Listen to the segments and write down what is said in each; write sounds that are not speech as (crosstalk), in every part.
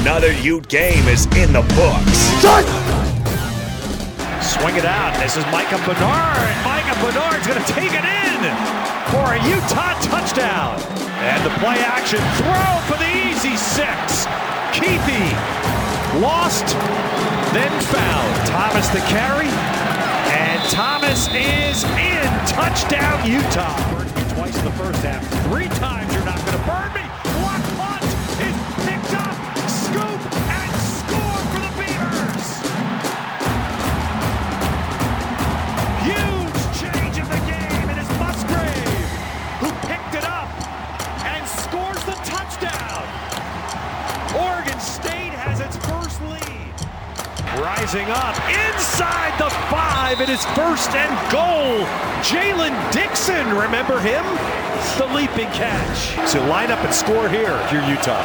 Another Ute game is in the books. Swing it out. This is Micah Bernard. Micah Bernard's going to take it in for a Utah touchdown. And the play action throw for the easy six. Kuithe lost, then found. Thomas the carry, and Thomas is in. Touchdown, Utah. Burned me twice in the first half. Three times you're not going to burn me. Rising up inside the five. It is first and goal. Jaylen Dixon, remember him? The leaping catch. So line up and score here if you're Utah.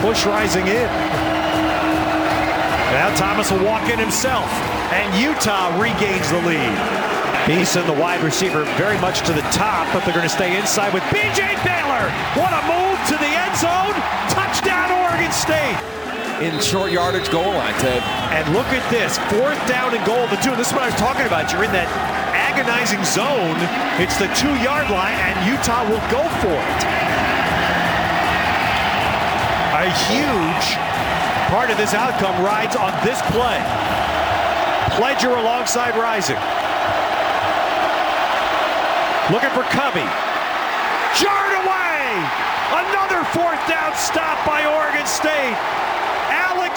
Push rising in. Now Thomas will walk in himself, and Utah regains the lead. Beeson, the wide receiver, very much to the top, but they're going to stay inside with B.J. Baylor. What a move to the end zone. Touchdown, Oregon State. In short yardage goal line, Ted. And look at this, fourth down and goal. The two. This is what I was talking about. You're in that agonizing zone. It's the two-yard line, and Utah will go for it. A huge part of this outcome rides on this play. Pledger alongside Rising. Looking for Covey. Jarred away! Another fourth down stop by Oregon State.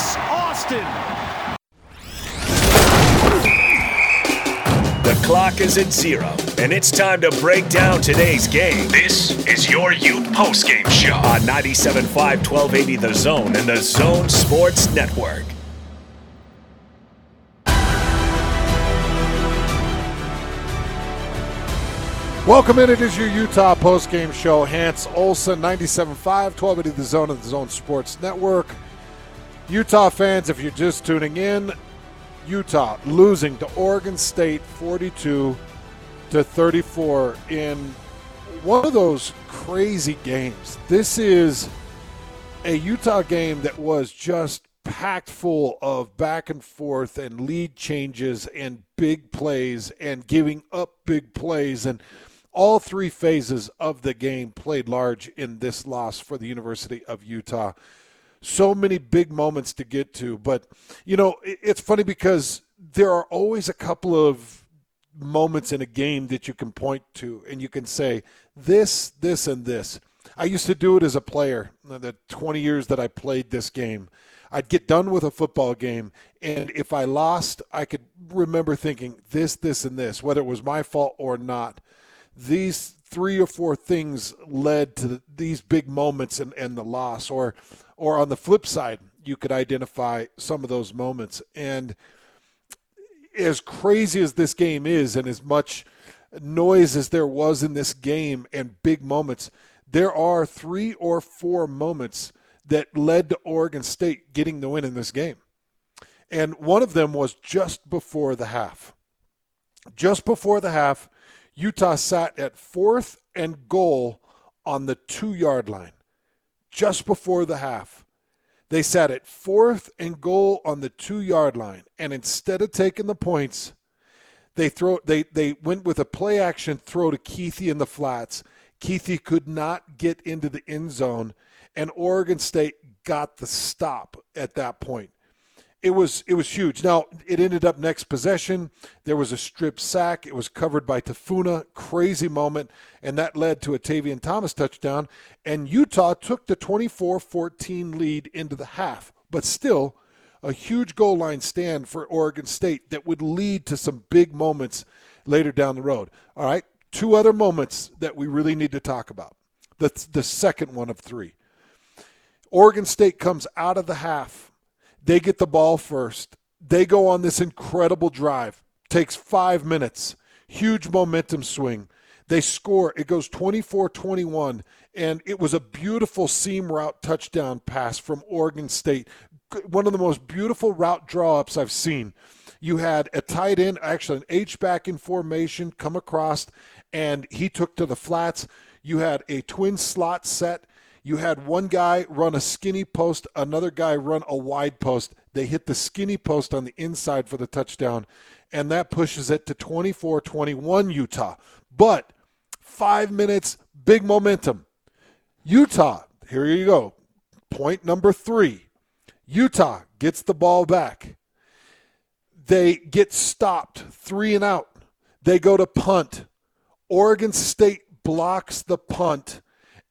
Alex Austin. The clock is at zero, and it's time to break down today's game. This is your Ute postgame show on 97.5 1280 The Zone and the Zone Sports Network. Welcome in. It is your Utah postgame show. Hans Olsen, 97.5, 1280 The Zone and the Zone Sports Network. Utah fans, if you're just tuning in, Utah losing to Oregon State 42 to 34 in one of those crazy games. This is a Utah game that was just packed full of back and forth and lead changes and big plays and giving up big plays and all three phases of the game played large in this loss for the University of Utah. So many big moments to get to, but you know, it's funny because there are always a couple of moments in a game that you can point to and you can say this, this, and this. I used to do it as a player, uh, the 20 years that I played this game. I'd get done with a football game, and if I lost, I could remember thinking this, this, and this, whether it was my fault or not. These three or four things led to the, these big moments and, and the loss, or, or on the flip side, you could identify some of those moments. And as crazy as this game is, and as much noise as there was in this game and big moments, there are three or four moments that led to Oregon State getting the win in this game. And one of them was just before the half. Just before the half, Utah sat at fourth and goal on the two yard line. Just before the half. They sat at fourth and goal on the two yard line. And instead of taking the points, they throw they they went with a play action throw to Kuithe in the flats. Kuithe could not get into the end zone, and Oregon State got the stop at that point. It was it was huge. Now it ended up next possession. There was a strip sack. It was covered by Tafuna. Crazy moment, and that led to a Tavion Thomas touchdown. And Utah took the 24-14 lead into the half, but still a huge goal line stand for Oregon State that would lead to some big moments later down the road. All right, two other moments that we really need to talk about. That's the second one of three. Oregon State comes out of the half. They get the ball first. They go on this incredible drive. Takes five minutes. Huge momentum swing. They score. It goes 24 21. And it was a beautiful seam route touchdown pass from Oregon State. One of the most beautiful route draw ups I've seen. You had a tight end, actually an H back in formation, come across, and he took to the flats. You had a twin slot set. You had one guy run a skinny post, another guy run a wide post. They hit the skinny post on the inside for the touchdown, and that pushes it to 24 21 Utah. But five minutes, big momentum. Utah, here you go. Point number three Utah gets the ball back. They get stopped, three and out. They go to punt. Oregon State blocks the punt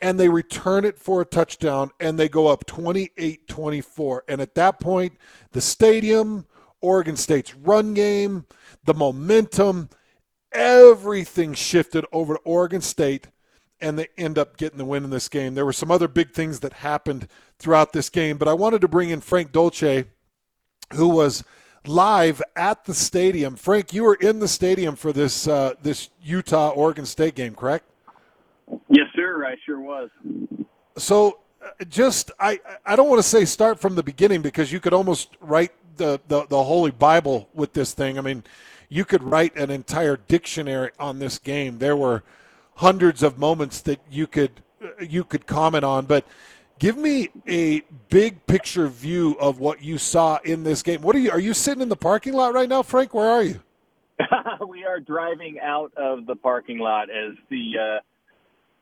and they return it for a touchdown and they go up 28 24. And at that point, the stadium, Oregon State's run game, the momentum, everything shifted over to Oregon State and they end up getting the win in this game. There were some other big things that happened throughout this game, but I wanted to bring in Frank Dolce, who was live at the stadium. Frank, you were in the stadium for this uh, this Utah Oregon State game, correct? Yes, sir. I sure was. So, uh, just I I don't want to say start from the beginning because you could almost write the, the the Holy Bible with this thing. I mean, you could write an entire dictionary on this game. There were hundreds of moments that you could uh, you could comment on, but give me a big picture view of what you saw in this game. What are you are you sitting in the parking lot right now, Frank? Where are you? (laughs) we are driving out of the parking lot as the uh,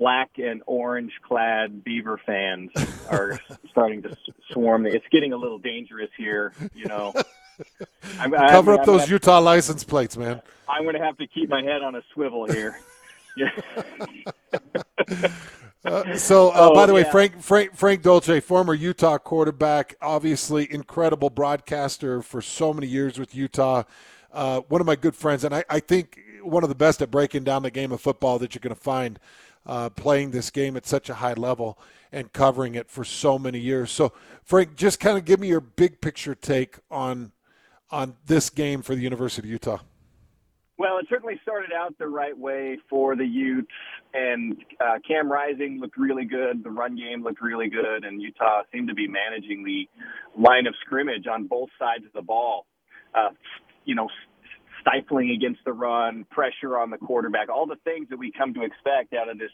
black and orange clad Beaver fans are (laughs) starting to swarm. It's getting a little dangerous here, you know. (laughs) I'm, Cover I'm, up I'm those Utah to, license plates, man. I'm going to have to keep my head on a swivel here. (laughs) uh, so, uh, oh, by the way, Frank, Frank Frank Dolce, former Utah quarterback, obviously incredible broadcaster for so many years with Utah. Uh, one of my good friends, and I, I, think one of the best at breaking down the game of football that you're going to find uh, playing this game at such a high level and covering it for so many years. So, Frank, just kind of give me your big picture take on on this game for the University of Utah. Well, it certainly started out the right way for the Utes, and uh, Cam Rising looked really good. The run game looked really good, and Utah seemed to be managing the line of scrimmage on both sides of the ball. Uh, you know, stifling against the run, pressure on the quarterback, all the things that we come to expect out of this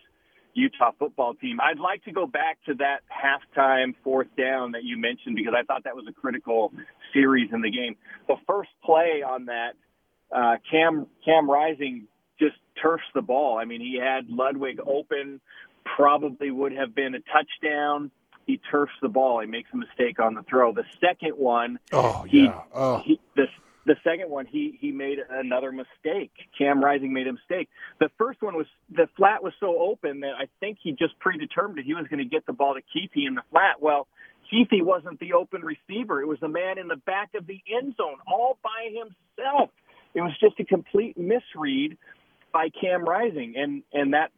Utah football team. I'd like to go back to that halftime fourth down that you mentioned because I thought that was a critical series in the game. The first play on that, uh, Cam Cam Rising just turfs the ball. I mean, he had Ludwig open, probably would have been a touchdown. He turfs the ball. He makes a mistake on the throw. The second one, oh he, yeah, oh. He, the the second one, he he made another mistake. Cam Rising made a mistake. The first one was the flat was so open that I think he just predetermined that he was going to get the ball to Kuithe in the flat. Well, Kuithe wasn't the open receiver; it was the man in the back of the end zone, all by himself. It was just a complete misread by Cam Rising, and and that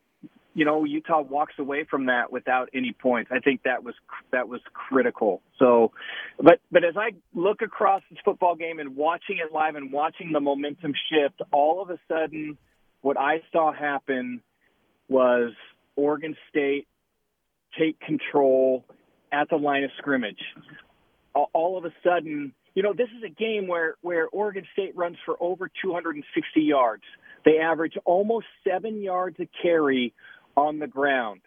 you know, Utah walks away from that without any points. I think that was that was critical. So, but but as I look across this football game and watching it live and watching the momentum shift, all of a sudden, what I saw happen was Oregon State take control at the line of scrimmage. All of a sudden, you know, this is a game where where Oregon State runs for over 260 yards. They average almost seven yards a carry on the ground.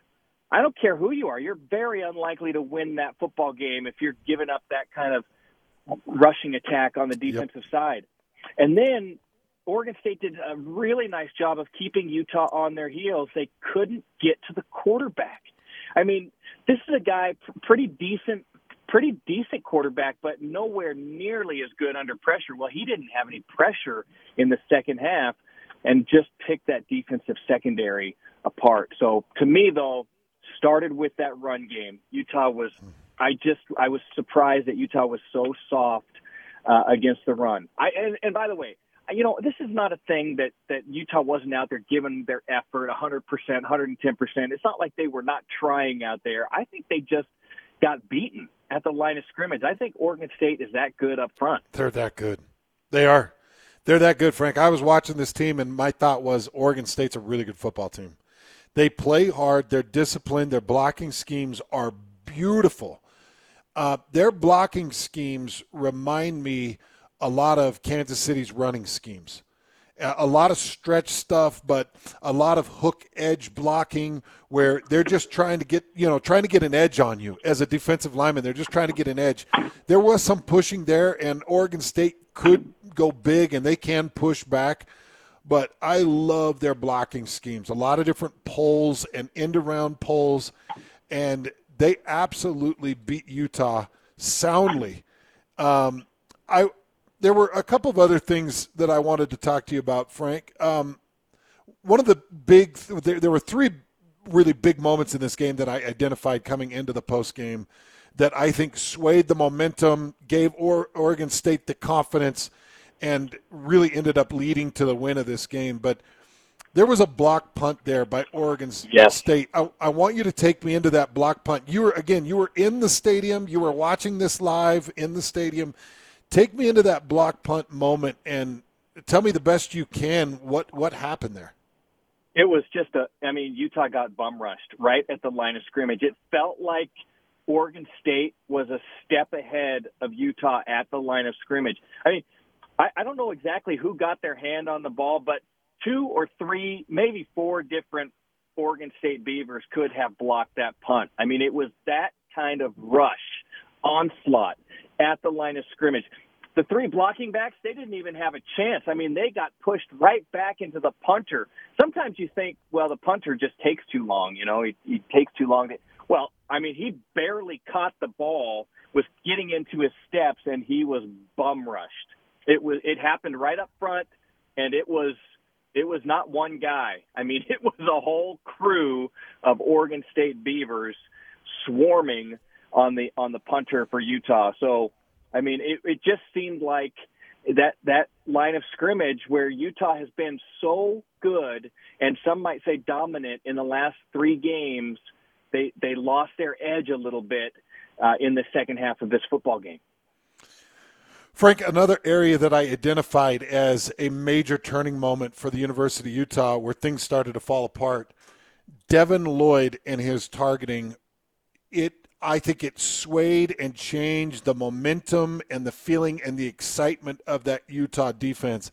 I don't care who you are. You're very unlikely to win that football game if you're giving up that kind of rushing attack on the defensive yep. side. And then Oregon State did a really nice job of keeping Utah on their heels. They couldn't get to the quarterback. I mean, this is a guy pretty decent pretty decent quarterback, but nowhere nearly as good under pressure. Well, he didn't have any pressure in the second half and just picked that defensive secondary apart. So to me, though, started with that run game. Utah was, I just, I was surprised that Utah was so soft uh, against the run. I and, and by the way, you know, this is not a thing that that Utah wasn't out there giving their effort 100%, 110%. It's not like they were not trying out there. I think they just got beaten at the line of scrimmage. I think Oregon State is that good up front. They're that good. They are. They're that good, Frank. I was watching this team, and my thought was Oregon State's a really good football team. They play hard. They're disciplined. Their blocking schemes are beautiful. Uh, their blocking schemes remind me a lot of Kansas City's running schemes. a lot of stretch stuff, but a lot of hook edge blocking where they're just trying to get, you know, trying to get an edge on you as a defensive lineman. They're just trying to get an edge. There was some pushing there, and Oregon State could go big and they can push back. But I love their blocking schemes. A lot of different poles and end around poles, and they absolutely beat Utah soundly. Um, I there were a couple of other things that I wanted to talk to you about, Frank. Um, one of the big, there, there, were three really big moments in this game that I identified coming into the post game that I think swayed the momentum, gave or- Oregon State the confidence, and really ended up leading to the win of this game. But there was a block punt there by Oregon yes. State. I, I, want you to take me into that block punt. You were again, you were in the stadium. You were watching this live in the stadium. Take me into that block punt moment and tell me the best you can what what happened there. It was just a I mean, Utah got bum rushed right at the line of scrimmage. It felt like Oregon State was a step ahead of Utah at the line of scrimmage. I mean, I, I don't know exactly who got their hand on the ball, but two or three, maybe four different Oregon State Beavers could have blocked that punt. I mean, it was that kind of rush onslaught at the line of scrimmage. The three blocking backs, they didn't even have a chance. I mean, they got pushed right back into the punter. Sometimes you think, well, the punter just takes too long. You know, he, he takes too long. To, well, I mean, he barely caught the ball, was getting into his steps, and he was bum rushed. It was it happened right up front, and it was it was not one guy. I mean, (laughs) it was a whole crew of Oregon State Beavers swarming on the on the punter for Utah. So, I mean, it, it just seemed like that that line of scrimmage where Utah has been so good and some might say dominant in the last three games, they they lost their edge a little bit uh, in the second half of this football game. Frank, another area that I identified as a major turning moment for the University of Utah where things started to fall apart, Devin Lloyd and his targeting, it I think it swayed and changed the momentum and the feeling and the excitement of that Utah defense.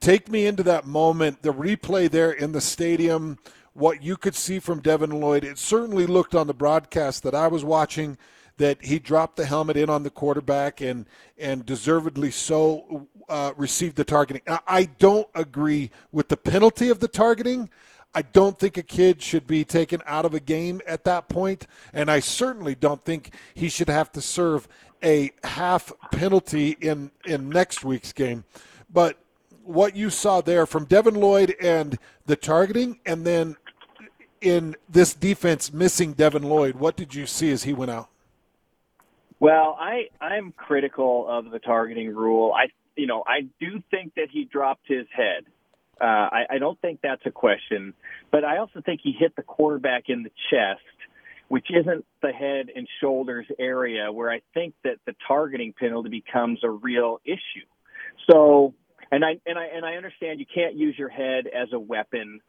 Take me into that moment, the replay there in the stadium, what you could see from Devin Lloyd. It certainly looked on the broadcast that I was watching that he dropped the helmet in on the quarterback and and deservedly so uh, received the targeting. I don't agree with the penalty of the targeting. I don't think a kid should be taken out of a game at that point, and I certainly don't think he should have to serve a half penalty in in next week's game. But what you saw there from Devin Lloyd and the targeting, and then in this defense missing Devin Lloyd, what did you see as he went out? Well, I I'm critical of the targeting rule. I you know I do think that he dropped his head. Uh, I, I don't think that's a question, but I also think he hit the quarterback in the chest, which isn't the head and shoulders area where I think that the targeting penalty becomes a real issue. So, and I and I and I understand you can't use your head as a weapon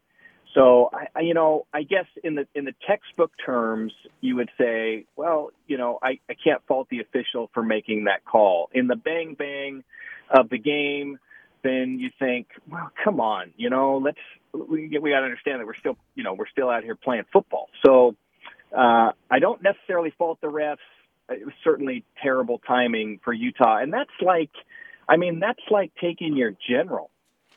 so I, you know, I guess in the in the textbook terms, you would say, well, you know, I, I can't fault the official for making that call. In the bang bang of the game, then you think, well, come on, you know, let's we we got to understand that we're still, you know, we're still out here playing football. So uh, I don't necessarily fault the refs. It was certainly terrible timing for Utah, and that's like, I mean, that's like taking your general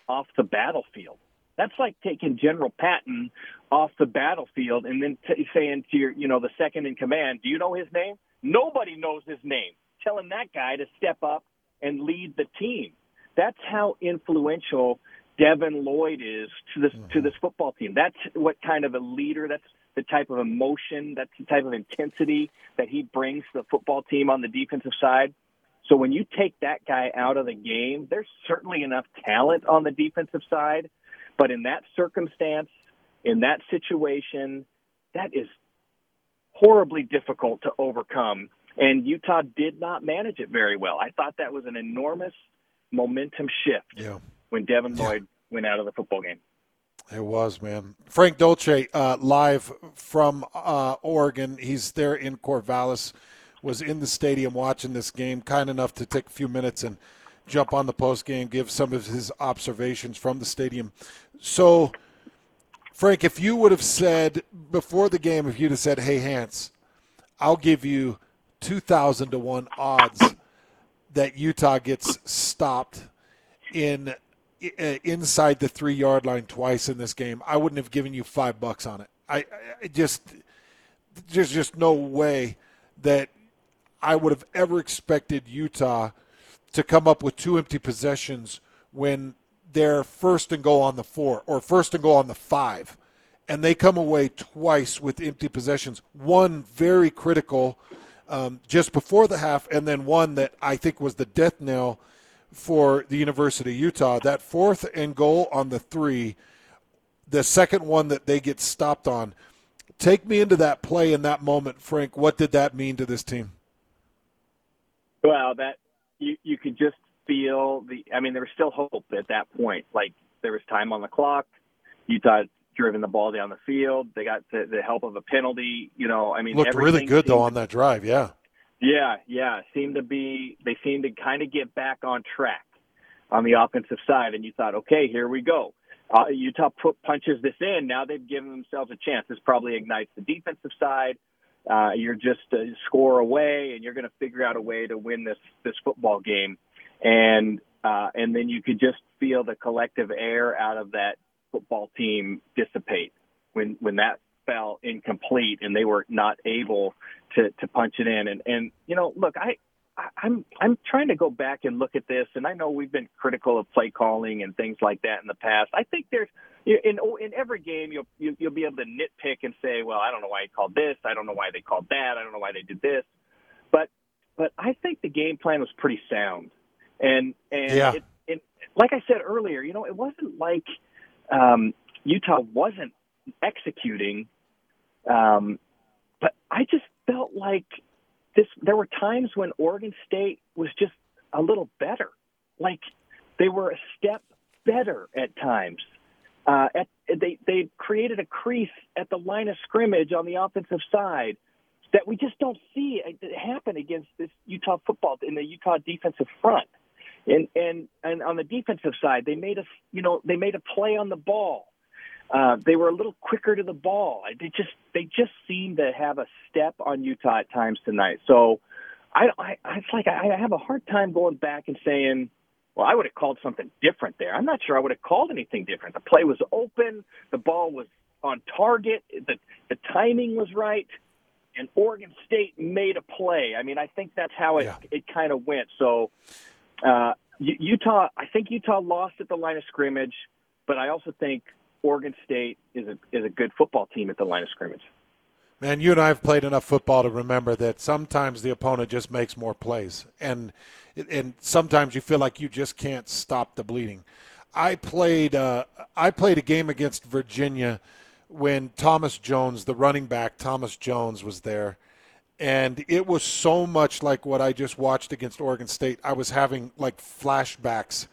off the battlefield that's like taking General Patton off the battlefield and then t- saying to your, you know, the second in command, do you know his name? Nobody knows his name. Telling that guy to step up and lead the team. That's how influential Devin Lloyd is to this mm-hmm. to this football team. That's what kind of a leader. That's the type of emotion. That's the type of intensity that he brings to the football team on the defensive side. So when you take that guy out of the game, there's certainly enough talent on the defensive side but in that circumstance, in that situation, that is horribly difficult to overcome. And Utah did not manage it very well. I thought that was an enormous momentum shift yeah. when Devin Lloyd yeah. went out of the football game. It was, man. Frank Dolce, uh, live from uh, Oregon. He's there in Corvallis, was in the stadium watching this game, kind enough to take a few minutes and – jump on the post game, give some of his observations from the stadium. So, Frank, if you would have said before the game, if you'd have said, "Hey, Hans, I'll give you two thousand to one odds that Utah gets stopped in inside the three yard line twice in this game, I wouldn't have given you five bucks on it. I, I just there's just no way that I would have ever expected Utah to come up with two empty possessions when they're first and goal on the four or first and goal on the five. And they come away twice with empty possessions. One very critical um, just before the half, and then one that I think was the death knell for the University of Utah. That fourth and goal on the three, the second one that they get stopped on. Take me into that play in that moment, Frank. What did that mean to this team? Well, that you you could just feel the. I mean, there was still hope at that point. Like there was time on the clock. Utah driven the ball down the field. They got the, the help of a penalty. You know, I mean, looked really good though on that drive. Yeah. Yeah, yeah. Seemed to be they seemed to kind of get back on track on the offensive side, and you thought, okay, here we go. Uh, Utah put, punches this in. Now they've given themselves a chance. This probably ignites the defensive side. Uh, you're just a score away, and you're going to figure out a way to win this this football game. And uh, and then you could just feel the collective air out of that football team dissipate when when that fell incomplete and they were not able to to punch it in. And and you know, look, I. I'm I'm trying to go back and look at this, and I know we've been critical of play calling and things like that in the past. I think there's in in every game you'll you'll be able to nitpick and say, well, I don't know why he called this, I don't know why they called that, I don't know why they did this, but but I think the game plan was pretty sound, and and yeah. it, it, like I said earlier, you know, it wasn't like um, Utah wasn't executing. Um, but I just felt like this. There were times when Oregon State was just a little better, like they were a step better at times. Uh, at, they they created a crease at the line of scrimmage on the offensive side that we just don't see happen against this Utah football in the Utah defensive front. And and and on the defensive side, they made a you know they made a play on the ball uh, they were a little quicker to the ball. They just they just seemed to have a step on Utah at times tonight. So I, I it's like I have a hard time going back and saying, well, I would have called something different there. I'm not sure I would have called anything different. The play was open, the ball was on target, the the timing was right, and Oregon State made a play. I mean, I think that's how it Yeah. it kind of went. So uh, Utah, I think Utah lost at the line of scrimmage, but I also think Oregon State is a is a good football team at the line of scrimmage. Man, you and I have played enough football to remember that sometimes the opponent just makes more plays, and and sometimes you feel like you just can't stop the bleeding. I played uh, I played a game against Virginia when Thomas Jones, the running back Thomas Jones, was there, and it was so much like what I just watched against Oregon State. I was having like flashbacks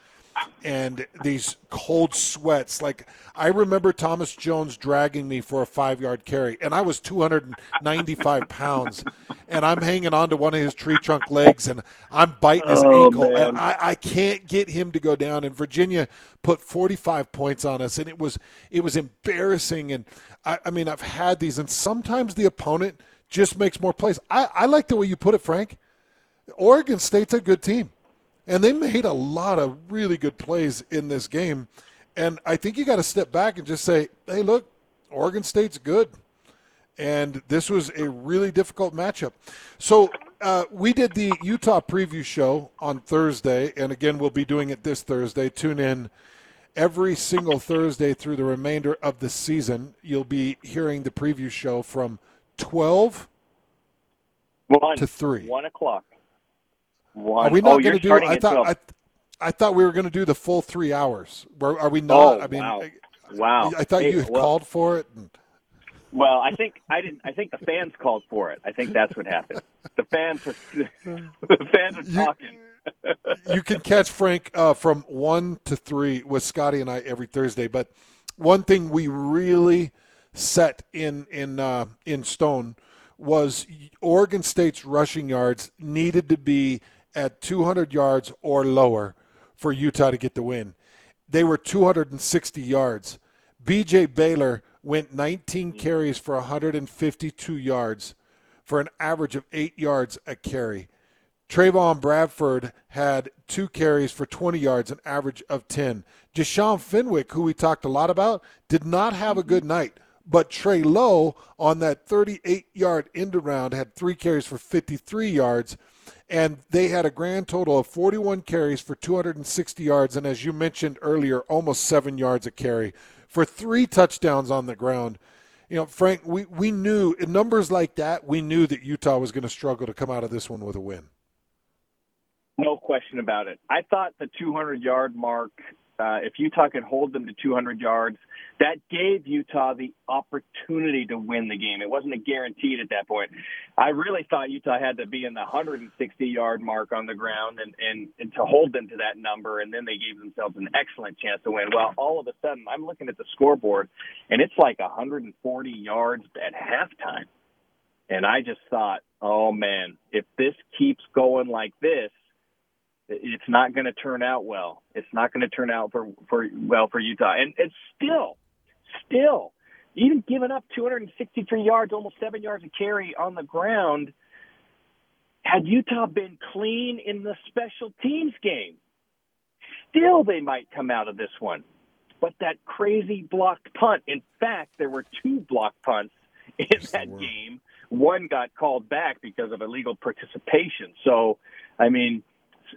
and these cold sweats. Like I remember Thomas Jones dragging me for a five yard carry, and I was 295 (laughs) pounds, and I'm hanging onto one of his tree trunk legs, and I'm biting his Oh, ankle, man. and I, I can't get him to go down. And Virginia put 45 points on us, and it was it was embarrassing. And I, I mean, I've had these, and sometimes the opponent just makes more plays. I, I like the way you put it, Frank. Oregon State's a good team. And they made a lot of really good plays in this game. And I think you got to step back and just say, hey, look, Oregon State's good. And this was a really difficult matchup. So uh, we did the Utah preview show on Thursday. And again, we'll be doing it this Thursday. Tune in every single Thursday through the remainder of the season. You'll be hearing the preview show from 12 One to 3. one o'clock. One. Are we oh, not you're going to do? I thought I, I thought we were going to do the full three hours. Were, are we not? Oh, I mean, wow. I, Wow. I thought Hey, you had well, called for it. And, Well, I think I didn't. I think the fans called for it. I think that's what happened. The fans are (laughs) the fans are You- talking. (laughs) you can catch Frank uh, from one to three with Scotty and I every Thursday. But one thing we really set in in uh, in stone was Oregon State's rushing yards needed to be at 200 yards or lower for Utah to get the win. They were 260 yards. BJ Baylor went 19 carries for 152 yards for an average of eight yards a carry. Trevon Bradford had two carries for 20 yards, an average of 10. Deshaun Fenwick, who we talked a lot about, did not have a good night. But Trey Lowe on that 38 yard end around had three carries for 53 yards. And they had a grand total of 41 carries for 260 yards. And as you mentioned earlier, almost seven yards a carry for three touchdowns on the ground. You know, Frank, we, we knew in numbers like that, we knew that Utah was going to struggle to come out of this one with a win. No question about it. I thought the 200 yard mark, uh, if Utah could hold them to 200 yards, that gave Utah the opportunity to win the game. It wasn't a guaranteed at that point. I really thought Utah had to be in the 160 yard mark on the ground and, and, and to hold them to that number, and then they gave themselves an excellent chance to win. Well, all of a sudden, I'm looking at the scoreboard, and it's like 140 yards at halftime. And I just thought, oh man, if this keeps going like this, it's not going to turn out well. It's not going to turn out for, for well for Utah. And it's still, still, even giving up 263 yards, almost seven yards of carry on the ground. Had Utah been clean in the special teams game, still they might come out of this one. But that crazy blocked punt. In fact, there were two blocked punts in that game. One got called back because of illegal participation. So, I mean,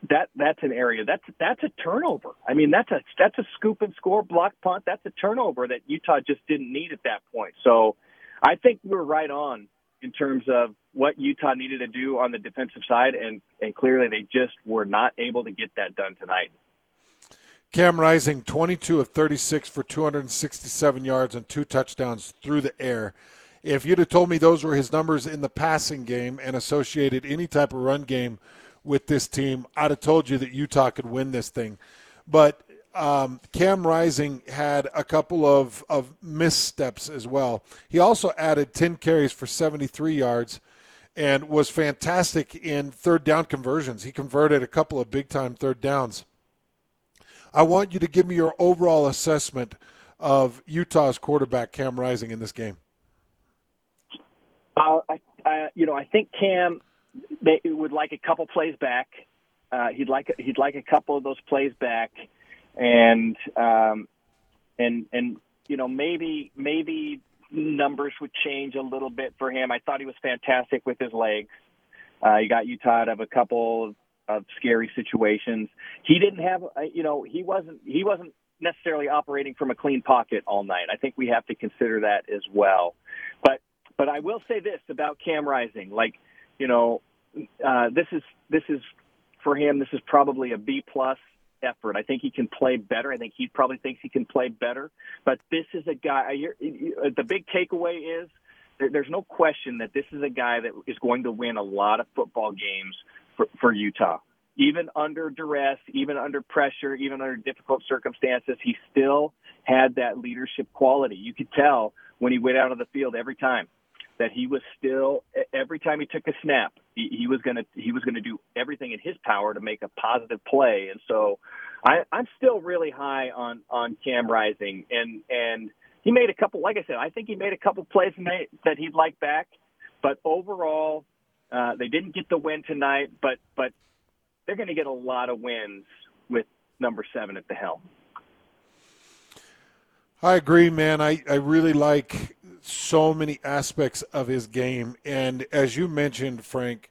that that's an area that's that's a turnover. I mean, that's a that's a scoop and score block punt. That's a turnover that Utah just didn't need at that point. So, I think we're right on in terms of what Utah needed to do on the defensive side, and and clearly they just were not able to get that done tonight. Cam Rising, 22 of 36 for 267 yards and two touchdowns through the air. If you'd have told me those were his numbers in the passing game and associated any type of run game with this team, I'd have told you that Utah could win this thing. But um, Cam Rising had a couple of, of missteps as well. He also added 10 carries for 73 yards and was fantastic in third down conversions. He converted a couple of big time third downs. I want you to give me your overall assessment of Utah's quarterback Cam Rising in this game. Uh, I, I, you know, I think Cam they would like a couple plays back. Uh, he'd like he'd like a couple of those plays back, and um, and and you know maybe maybe numbers would change a little bit for him. I thought he was fantastic with his legs. Uh, he got Utah out of a couple of, of scary situations. He didn't have, uh, you know, he wasn't he wasn't necessarily operating from a clean pocket all night. I think we have to consider that as well. But but I will say this about Cam Rising, like you know, uh, this is this is for him. This is probably a B plus effort. I think he can play better. I think he probably thinks he can play better. But this is a guy. The big takeaway is there's no question that this is a guy that is going to win a lot of football games for, for Utah. Even under duress, even under pressure, even under difficult circumstances, he still had that leadership quality. You could tell when he went out on the field every time that he was still every time he took a snap, he, he was gonna he was gonna do everything in his power to make a positive play. And so, I, I'm still really high on on Cam Rising, and and he made a couple. Like I said, I think he made a couple plays that he'd like back. But overall, uh, they didn't get the win tonight. But but they're going to get a lot of wins with number seven at the helm. I agree, man. I, I really like so many aspects of his game. And as you mentioned, Frank,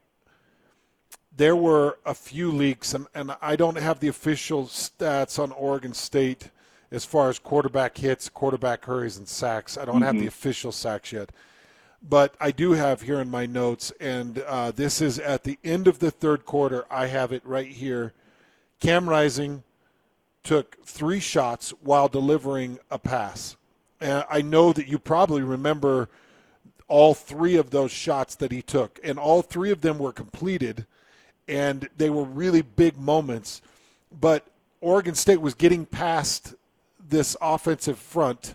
there were a few leaks, and, and I don't have the official stats on Oregon State as far as quarterback hits, quarterback hurries, and sacks. I don't mm-hmm. have the mm-hmm. official sacks yet. But I do have here in my notes, and uh, this is at the end of the third quarter. I have it right here. Cam Rising took three shots while delivering a pass. And I know that you probably remember all three of those shots that he took, and all three of them were completed, and they were really big moments. But Oregon State was getting past this offensive front,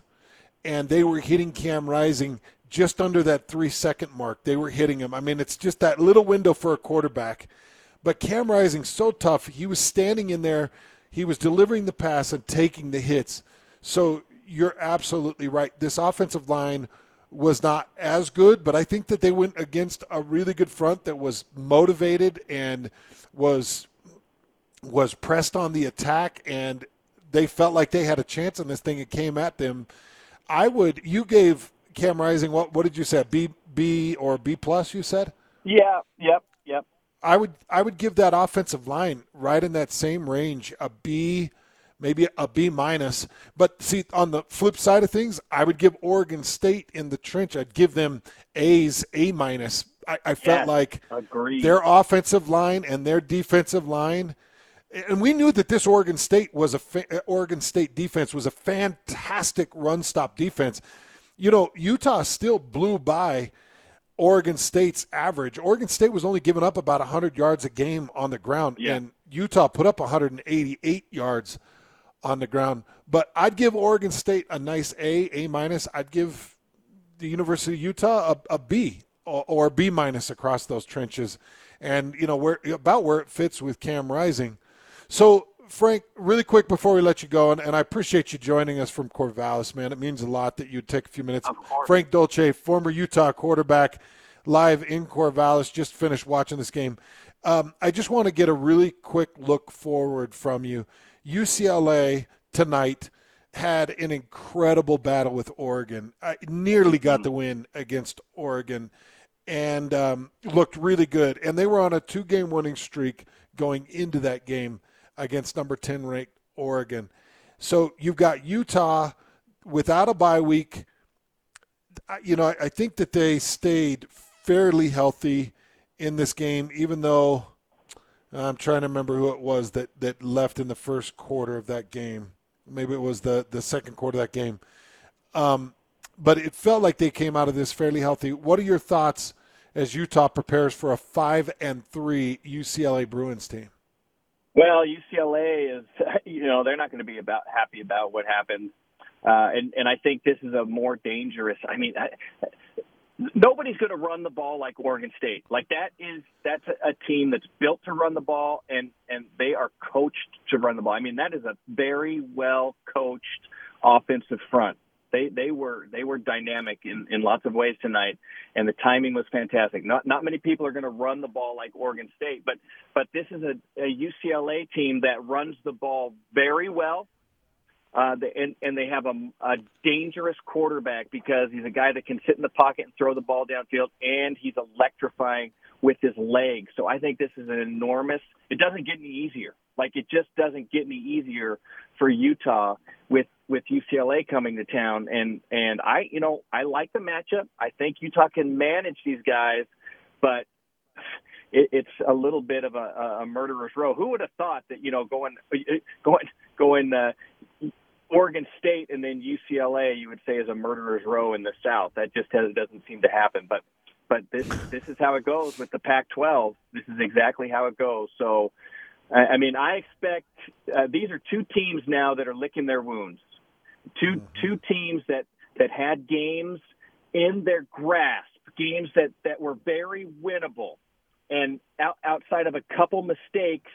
and they were hitting Cam Rising just under that three second mark. They were hitting him. I mean, it's just that little window for a quarterback. But Cam Rising so tough. He was standing in there he was delivering the pass and taking the hits. So you're absolutely right. This offensive line was not as good, but I think that they went against a really good front that was motivated and was was pressed on the attack and they felt like they had a chance in this thing and came at them. I would you gave Cam Rising what what did you say? B B or B plus you said? Yeah, yep, yep. I would I would give that offensive line right in that same range, a B maybe a B minus. But see, on the flip side of things, I would give Oregon State in the trench. I'd give them A's, A minus. I, I felt yes, like agreed. their offensive line and their defensive line. And we knew that this Oregon State was a fa- uh, Oregon State defense was a fantastic run stop defense. You know, Utah still blew by Oregon State's average. Oregon State was only giving up about 100 yards a game on the ground, yeah. and Utah put up 188 yards on the ground. But I'd give Oregon State a nice A, A minus. I'd give the University of Utah a, a B or, or B minus across those trenches, and you know where about where it fits with Cam Rising. So Frank, really quick before we let you go, and, and I appreciate you joining us from Corvallis, man. It means a lot that you'd take a few minutes. Frank Dolce, former Utah quarterback, live in Corvallis, just finished watching this game. Um, I just want to get a really quick look forward from you. UCLA tonight had an incredible battle with Oregon. I nearly got the win against Oregon and um, looked really good. And they were on a two game winning streak going into that game against number 10 ranked Oregon. So you've got Utah without a bye week. You know, I think that they stayed fairly healthy in this game, even though I'm trying to remember who it was that, that left in the first quarter of that game. Maybe it was the, the second quarter of that game. Um, but it felt like they came out of this fairly healthy. What are your thoughts as Utah prepares for a five and three UCLA Bruins team? Well, UCLA is, (laughs) you know, they're not going to be about happy about what happened, uh, and and I think this is a more dangerous. I mean, I, nobody's going to run the ball like Oregon State. Like that is that's a, team that's built to run the ball, and and they are coached to run the ball. I mean, that is a very well coached offensive front. They they were they were dynamic in, in lots of ways tonight, and the timing was fantastic. Not not many people are going to run the ball like Oregon State, but but this is a, a UCLA team that runs the ball very well. Uh, and, and they have a, a dangerous quarterback because he's a guy that can sit in the pocket and throw the ball downfield, and he's electrifying with his legs. So I think this is an enormous. It doesn't get any easier. Like it just doesn't get any easier for Utah with with UCLA coming to town. And and I, you know, I like the matchup. I think Utah can manage these guys, but it, it's a little bit of a, a murderer's row. Who would have thought that you know going going going uh, Oregon State and then UCLA you would say is a murderer's row in the South? That just has, doesn't seem to happen. But but this (sighs) this is how it goes with the Pac-12. This is exactly how it goes. So. I mean, I expect uh, these are two teams now that are licking their wounds. 2 mm-hmm. two teams that that had games in their grasp, games that that were very winnable, and out, outside of a couple mistakes,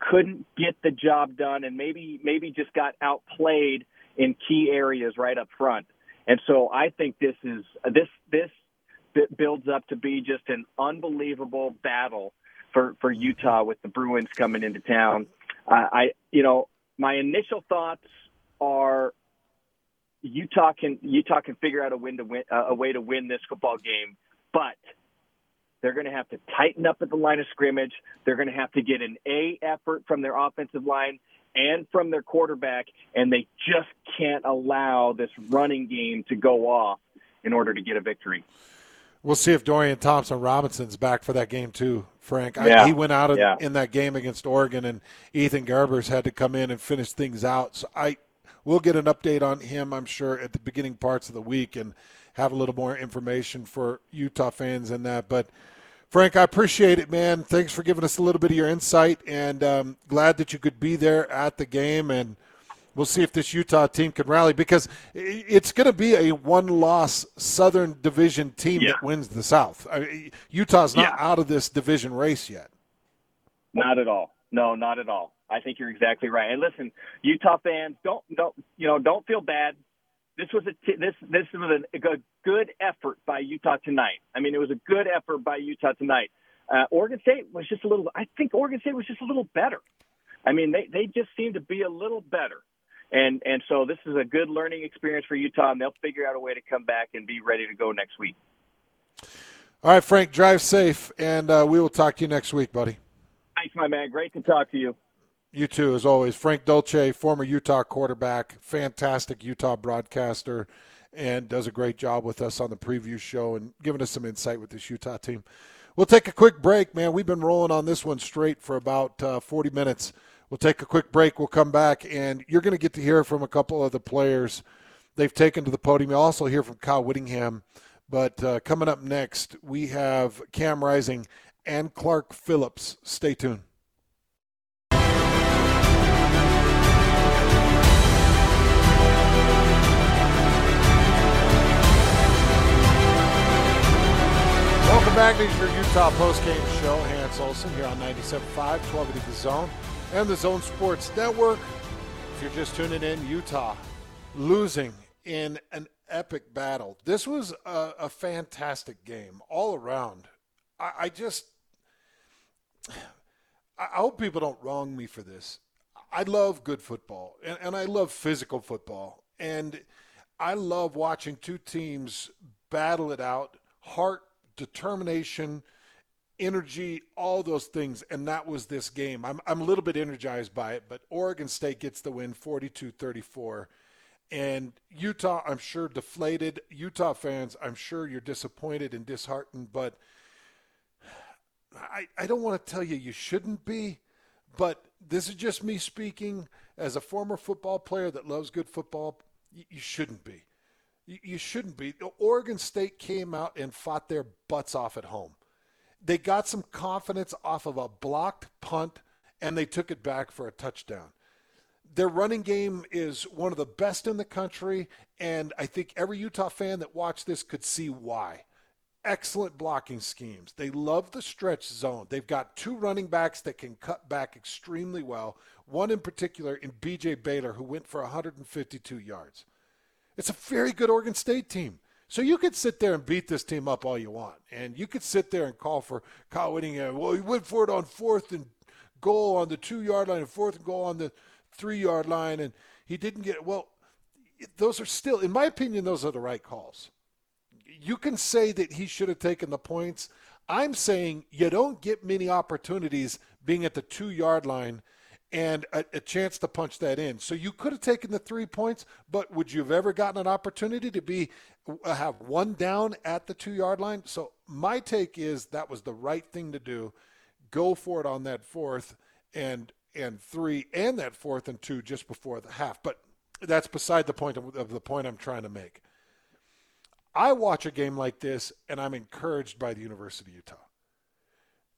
couldn't get the job done, and maybe maybe just got outplayed in key areas right up front. And so I think this is this this builds up to be just an unbelievable battle for for Utah with the Bruins coming into town. Uh, I you know my initial thoughts are Utah can Utah can figure out a win to win uh, a way to win this football game, but they're going to have to tighten up at the line of scrimmage. They're going to have to get an A effort from their offensive line and from their quarterback, and they just can't allow this running game to go off in order to get a victory. We'll see if Dorian Thompson Robinson's back for that game too, Frank. Yeah. I, he went out of, yeah. in that game against Oregon, and Ethan Garbers had to come in and finish things out. So I, we'll get an update on him, I'm sure, at the beginning parts of the week, and have a little more information for Utah fans in that. But Frank, I appreciate it, man. Thanks for giving us a little bit of your insight, and um, glad that you could be there at the game and we'll see if this Utah team can rally because it's going to be a one-loss Southern Division team yeah. that wins the South. I Utah's not yeah. out of this division race yet. Not at all. No, not at all. I think you're exactly right. And listen, Utah fans, don't don't you know don't feel bad. This was a t- this this was a, a good effort by Utah tonight. I mean, it was a good effort by Utah tonight. Uh, Oregon State was just a little. I think Oregon State was just a little better. I mean, they they just seemed to be a little better. And and so this is a good learning experience for Utah, and they'll figure out a way to come back and be ready to go next week. All right, Frank, drive safe, and uh, we will talk to you next week, buddy. Thanks, my man. Great to talk to you. You too, as always. Frank Dolce, former Utah quarterback, fantastic Utah broadcaster, and does a great job with us on the preview show and giving us some insight with this Utah team. We'll take a quick break, man. We've been rolling on this one straight for about uh, 40 minutes. We'll take a quick break. We'll come back, and you're going to get to hear from a couple of the players they've taken to the podium. You'll also hear from Kyle Whittingham. But uh, coming up next, we have Cam Rising and Clark Phillips. Stay tuned. Welcome back to your Utah postgame show. Hans Olsen here on 97.5, 1280 The Zone and the Zone Sports Network. If you're just tuning in, Utah losing in an epic battle. This was a, a fantastic game all around. I, I just, I hope people don't wrong me for this. I love good football and, and I love physical football. And I love watching two teams battle it out, heart, determination, energy, all those things, and that was this game. I'm, I'm a little bit energized by it, but Oregon State gets the win 42 34. And Utah, I'm sure, deflated. Utah fans, I'm sure you're disappointed and disheartened, but I, I don't want to tell you you shouldn't be, but this is just me speaking as a former football player that loves good football. You, you shouldn't be. You, shouldn't be. Oregon State came out and fought their butts off at home they got some confidence off of a blocked punt and they took it back for a touchdown. Their running game is one of the best in the country, and I think every Utah fan that watched this could see why. Excellent blocking schemes. They love the stretch zone. They've got two running backs that can cut back extremely well. One in particular in BJ Baylor, who went for 152 yards. It's a very good Oregon State team. So you could sit there and beat this team up all you want, and you could sit there and call for Kyle Whittingham. Well, he went for it on fourth and goal on the two yard line, and fourth and goal on the three yard line, and he didn't get it. Well, those are still, in my opinion, those are the right calls. You can say that he should have taken the points. I'm saying you don't get many opportunities being at the two yard line and a, a, chance to punch that in. So you could have taken the three points, but would you have ever gotten an opportunity to be uh, have one down at the two yard line? So my take is that was the right thing to do. Go for it on that fourth and and three and that fourth and two just before the half. But that's beside the point of, of the point I'm trying to make. I watch a game like this and I'm encouraged by the University of Utah.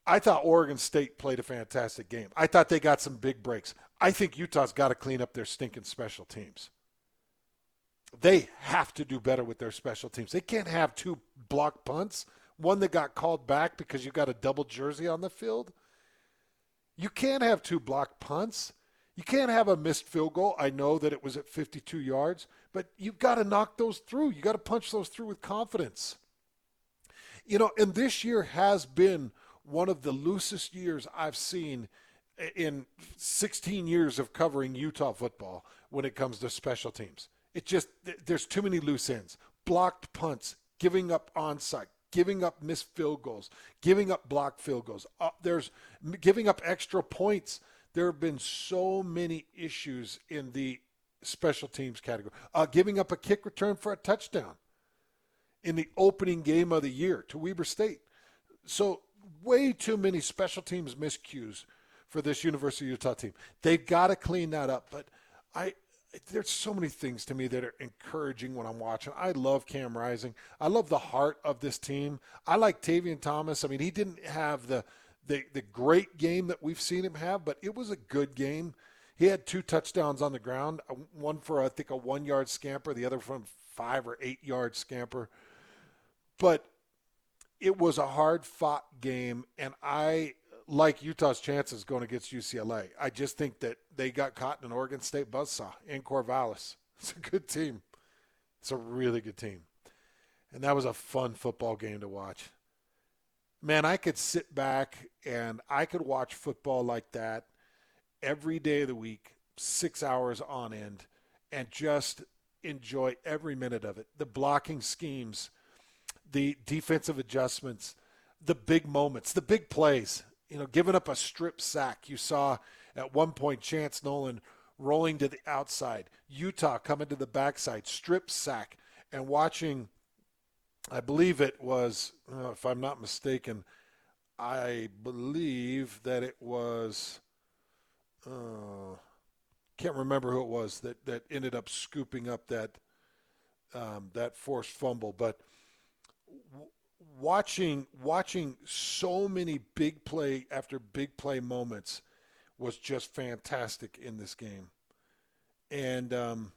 I thought Oregon State played a fantastic game. I thought they got some big breaks. I think Utah's got to clean up their stinking special teams. They have to do better with their special teams. They can't have two block punts, one that got called back because you got a double jersey on the field. You can't have two block punts. You can't have a missed field goal. I know that it was at 52 yards, but you've got to knock those through. You got to punch those through with confidence. You know, and this year has been one of the loosest years I've seen in 16 years of covering Utah football when it comes to special teams. It just there's too many loose ends, blocked punts, giving up onside, giving up missed field goals, giving up blocked field goals. Uh, there's giving up extra points. There have been so many issues in the special teams category. Uh, giving up a kick return for a touchdown in the opening game of the year to Weber State. So way too many special teams miscues for this University of Utah team. They've got to clean that up. But I, there's so many things to me that are encouraging when I'm watching. I love Cam Rising. I love the heart of this team. I like Tavion Thomas. I mean, he didn't have the the the great game that we've seen him have, but it was a good game. He had two touchdowns on the ground, uh, one for I think a one yard scamper, the other from five or eight yard scamper. But it was a hard fought game, and I like Utah's chances going against UCLA. I just think that they got caught in an Oregon State buzzsaw in Corvallis. (laughs) It's a good team. It's a really good team. And that was a fun football game to watch. Man, I could sit back and I could watch football like that every day of the week, six hours on end, and just enjoy every minute of it. The blocking schemes, the defensive adjustments, the big moments, the big plays. You know, giving up a strip sack. You saw at one point Chance Nolan rolling to the outside, Utah coming to the backside, strip sack, and watching. I believe it was, uh, if I'm not mistaken, I believe that it was. Uh, can't remember who it was that, that ended up scooping up that um, that forced fumble, but watching watching so many big play after big play moments was just fantastic in this game, and um,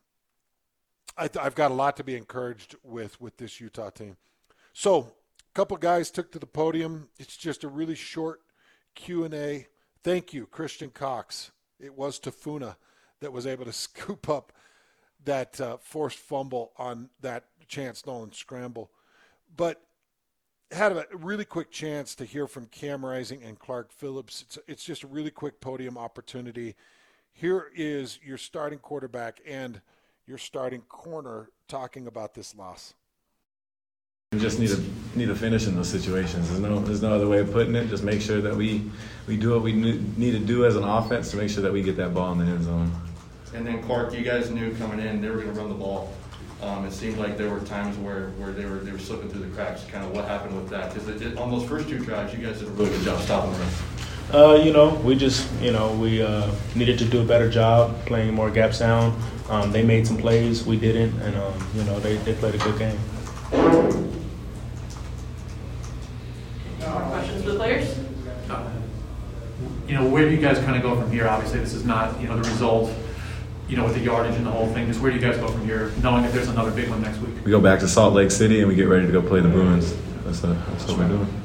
I have got a lot to be encouraged with with this Utah team. So, a couple guys took to the podium. It's just a really short Q and A. Thank you, Christian Cox. It was Tafuna that was able to (laughs) scoop up that uh, forced fumble on that Chance Nolan scramble. But had a really quick chance to hear from Cam Rising and Clark Phillips. It's, it's just a really quick podium opportunity. Here is your starting quarterback and your starting corner talking about this loss. We just need to need to finish in those situations. There's no there's no other way of putting it. Just make sure that we we do what we need to do as an offense to make sure that we get that ball in the end zone. And then Clark, you guys knew coming in they were going to run the ball. Um, it seemed like there were times where, where they were they were slipping through the cracks. Kind of what happened with that? Because on those first two drives, you guys did a really good job stopping them. Uh, you know, we just you know we uh, needed to do a better job playing more gap sound. Um, they made some plays, we didn't, and um, you know they, they played a good game. More questions for the players? You know, where do you guys kind of go from here? Obviously, this is not you know the result you know, with the yardage and the whole thing, just where do you guys go from here, knowing that there's another big one next week? We go back to Salt Lake City and we get ready to go play the Bruins. That's, a, uh, that's what we're doing.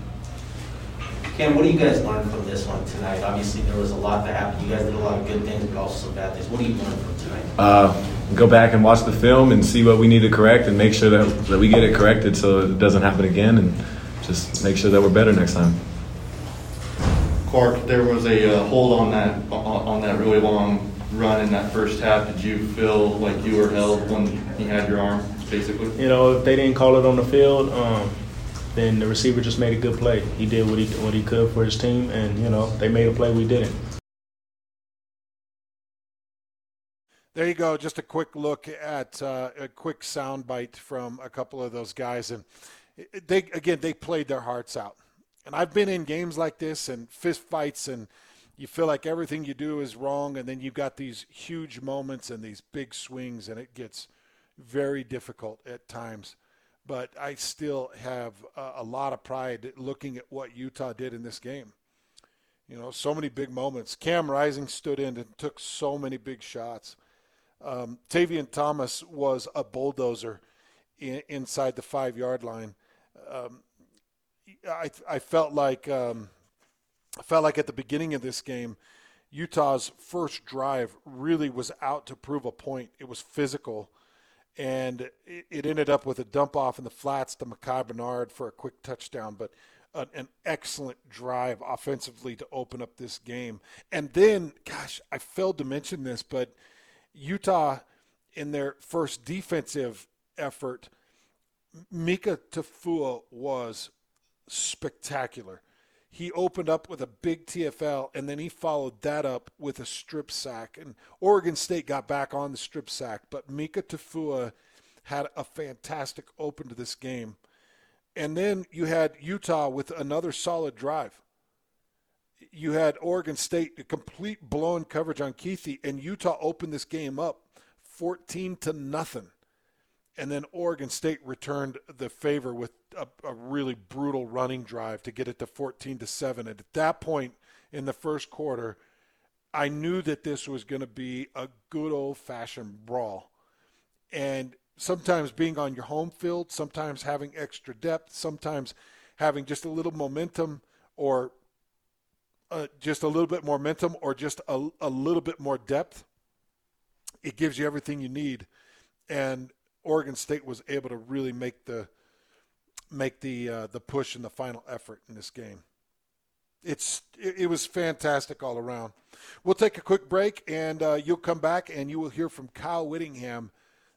Cam, what do you guys learn from this one tonight? Obviously, there was a lot that happened. You guys did a lot of good things, but also some bad things. What do you learn from tonight? Uh, go back and watch the film and see what we need to correct and make sure that, that we get it corrected so it doesn't happen again and just make sure that we're better next time. Clark, there was a uh, hold on that on, on that really long run in that first half, did you feel like you were held when he had your arm, basically? You know, if they didn't call it on the field, um, then the receiver just made a good play. He did what he what he could for his team, and you know they made a play we didn't. There you go. Just a quick look at uh, a quick soundbite from a couple of those guys, and they again they played their hearts out. And I've been in games like this and fist fights and you feel like everything you do is wrong, and then you've got these huge moments and these big swings, and it gets very difficult at times. But I still have a, a lot of pride looking at what Utah did in this game. You know, so many big moments. Cam Rising stood in and took so many big shots. Um, Tavion Thomas was a bulldozer in, inside the five yard line. Um, I, I felt like um, I felt like at the beginning of this game, Utah's first drive really was out to prove a point. It was physical, and it, ended up with a dump off in the flats to Micah Bernard for a quick touchdown, but an, an, excellent drive offensively to open up this game. And then, gosh, I failed to mention this, but Utah, in their first defensive effort, Mika Tafua was spectacular he opened up with a big TFL, and then he followed that up with a strip sack. And Oregon State got back on the strip sack, but Mika Tafua had a fantastic open to this game. And then you had Utah with another solid drive. You had Oregon State a complete blown coverage on Kuithe, and Utah opened this game up 14 to nothing and then Oregon State returned the favor with a, a, really brutal running drive to get it to 14 to 7 and at that point in the first quarter I knew that this was going to be a good old fashioned brawl and sometimes being on your home field sometimes having extra depth sometimes having just a little momentum or uh, just a little bit more momentum or just a, a little bit more depth, it gives you everything you need. And Oregon State was able to really make the make the uh, the push and the final effort in this game. It's it, it, was fantastic all around. We'll take a quick break, and uh, you'll come back, and you will hear from Kyle Whittingham.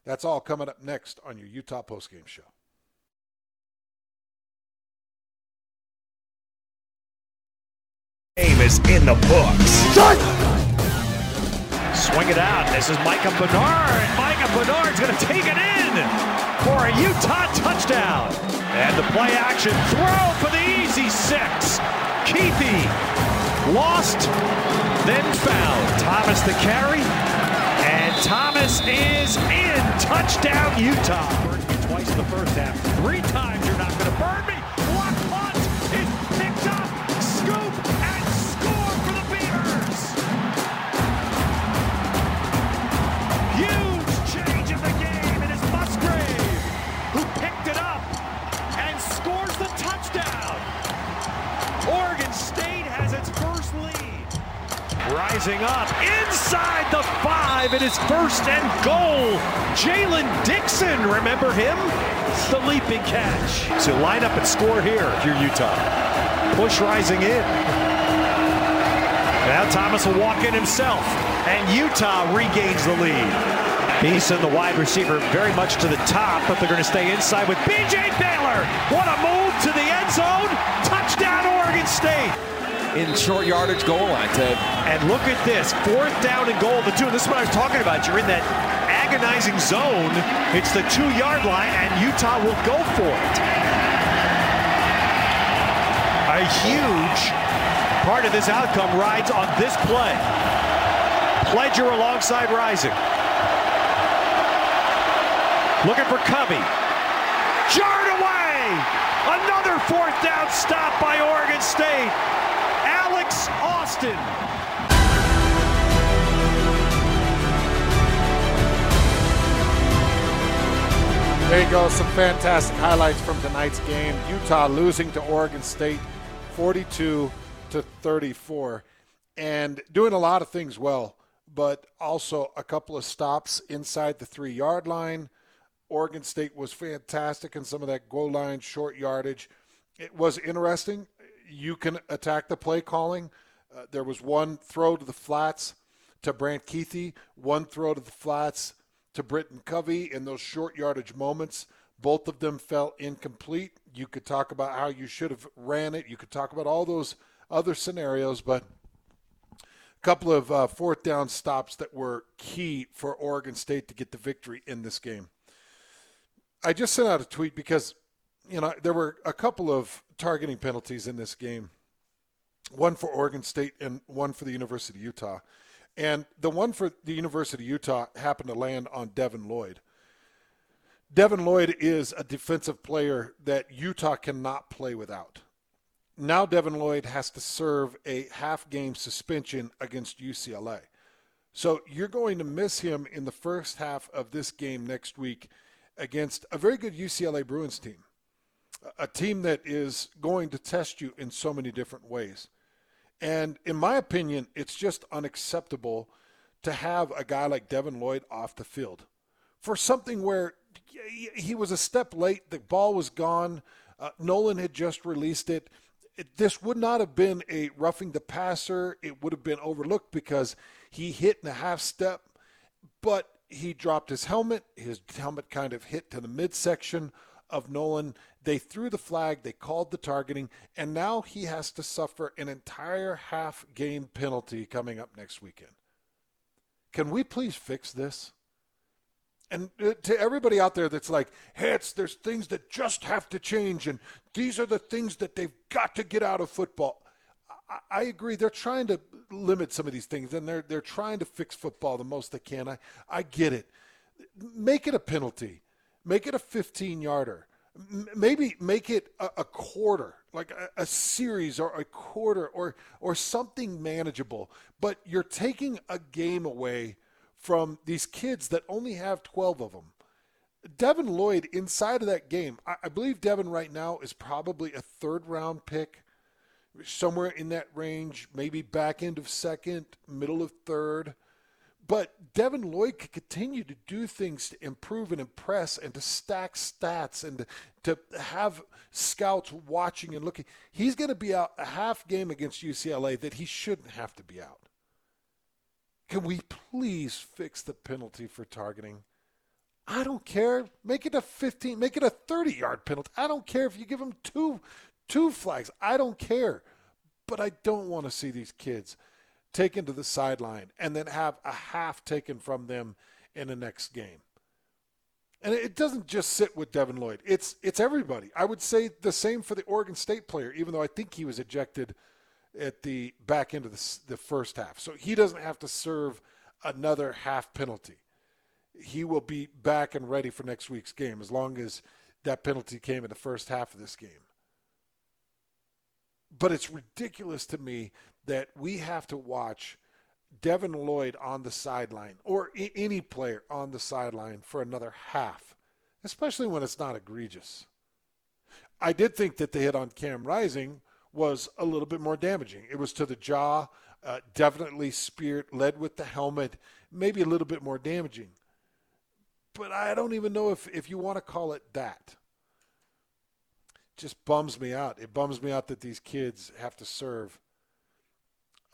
That's all coming up next on your Utah postgame show. Game is in the books. Swing it out. This is Micah Bernard. Micah Bernard's going to take it in for a Utah touchdown. And the play action throw for the easy six. Kuithe lost, then found. Thomas the carry, and Thomas is in. Touchdown, Utah. Twice in the first half. Three times you're not going to burn me. Rising up inside the five. It is first and goal. Jaylen Dixon, remember him? The leaping catch. So line up and score here if you're Utah. Push rising in. Now Thomas will walk in himself, and Utah regains the lead. Beeson, the wide receiver, very much to the top, but they're going to stay inside with B.J. Baylor. What a move to the end zone. Touchdown, Oregon State. In short yardage goal line, Ted. And look at this. Fourth down and goal. The two. This is what I was talking about. You're in that agonizing zone. It's the two-yard line, and Utah will go for it. A huge part of this outcome rides on this play. Pledger alongside Rising. Looking for Covey. Jarred away! Another fourth down stop by Oregon State. Alex Austin. There you go. Some fantastic highlights from tonight's game. Utah losing to Oregon State 42 to 34 and doing a lot of things well, but also a couple of stops inside the three yard line. Oregon State was fantastic in some of that goal line short yardage. It was interesting. You can attack the play calling. Uh, there was one throw to the flats to Brant Kuithe, one throw to the flats to Britton Covey in those short yardage moments. Both of them fell incomplete. You could talk about how you should have ran it. You could talk about all those other scenarios, but a couple of uh, fourth down stops that were key for Oregon State to get the victory in this game. I just sent out a tweet because, you know, there were a couple of targeting penalties in this game one for Oregon State and one for the University of Utah. And the one for the University of Utah happened to land on Devin Lloyd. Devin Lloyd is a defensive player that Utah cannot play without. Now Devin Lloyd has to serve a half game suspension against UCLA. So you're going to miss him in the first half of this game next week against a very good UCLA Bruins team, a team that is going to test you in so many different ways. And in my opinion, it's just unacceptable to have a guy like Devin Lloyd off the field for something where he was a step late, the ball was gone, uh, Nolan had just released it. it. This would not have been a roughing the passer, it would have been overlooked because he hit in a half step, but he dropped his helmet. His helmet kind of hit to the midsection of Nolan. They threw the flag, they called the targeting, and now he has to suffer an entire half game penalty coming up next weekend. Can we please fix this? And uh, to everybody out there that's like, hey, it's, there's things that just have to change, and these are the things that they've got to get out of football. I, I agree. They're trying to limit some of these things, and they're they're trying to fix football the most they can. I I get it. Make it a penalty. Make it a 15 yarder. Maybe make it a, a quarter, like a, a series or a quarter or or something manageable. But you're taking a game away from these kids that only have 12 of them. Devin Lloyd inside of that game, I, I believe Devin right now is probably a third round pick somewhere in that range, maybe back end of second, middle of third. But Devin Lloyd could continue to do things to improve and impress and to stack stats and to, to have scouts watching and looking. He's going to be out a half game against UCLA that he shouldn't have to be out. Can we please fix the penalty for targeting? I don't care. Make it a 15, make it a 30 yard penalty. I don't care if you give them two two flags. I don't care. But I don't want to see these kids taken to the sideline and then have a half taken from them in the next game. And it doesn't just sit with Devin Lloyd. It's it's everybody. I would say the same for the Oregon State player, even though I think he was ejected at the back end of the, the first half. So he doesn't have to serve another half penalty. He will be back and ready for next week's game as long as that penalty came in the first half of this game. But it's ridiculous to me that we have to watch Devin Lloyd on the sideline or any player on the sideline for another half, especially when it's not egregious. I did think that the hit on Cam Rising was a little bit more damaging. It was to the jaw, uh, definitely speared, led with the helmet, maybe a little bit more damaging. But I don't even know if, if you want to call it that just bums me out. It bums me out that these kids have to serve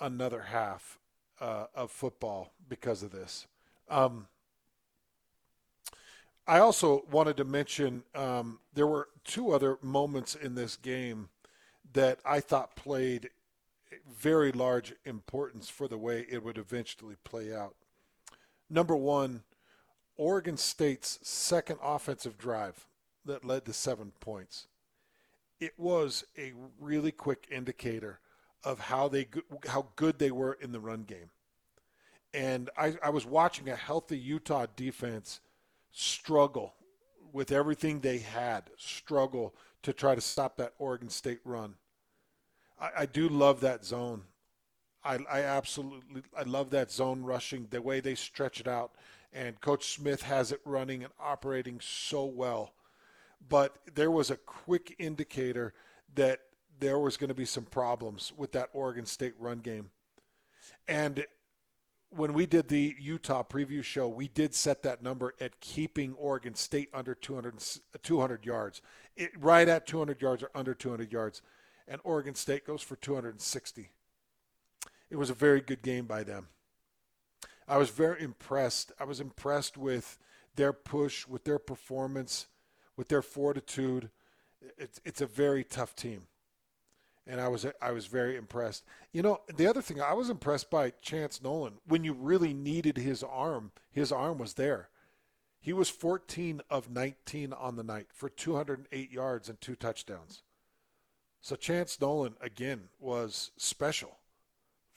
another half uh, of football because of this. Um, I also wanted to mention um, there were two other moments in this game that I thought played very large importance for the way it would eventually play out. Number one, Oregon State's second offensive drive that led to seven points it was a really quick indicator of how they how good they were in the run game. And I, I was watching a healthy Utah defense struggle with everything they had, struggle to try to stop that Oregon State run. I, I do love that zone. I, I absolutely I love that zone rushing, the way they stretch it out, and Coach Smith has it running and operating so well but there was a quick indicator that there was going to be some problems with that Oregon State run game. And when we did the Utah preview show, we did set that number at keeping Oregon State under 200, 200 yards, it, right at 200 yards or under 200 yards. And Oregon State goes for 260. It was a very good game by them. I was very impressed. I was impressed with their push, with their performance with their fortitude. It's it's a very tough team, and I was I was very impressed. You know, the other thing I was impressed by Chance Nolan. When you really needed his arm, his arm was there. He was 14 of 19 on the night for 208 yards and two touchdowns. So Chance Nolan again was special.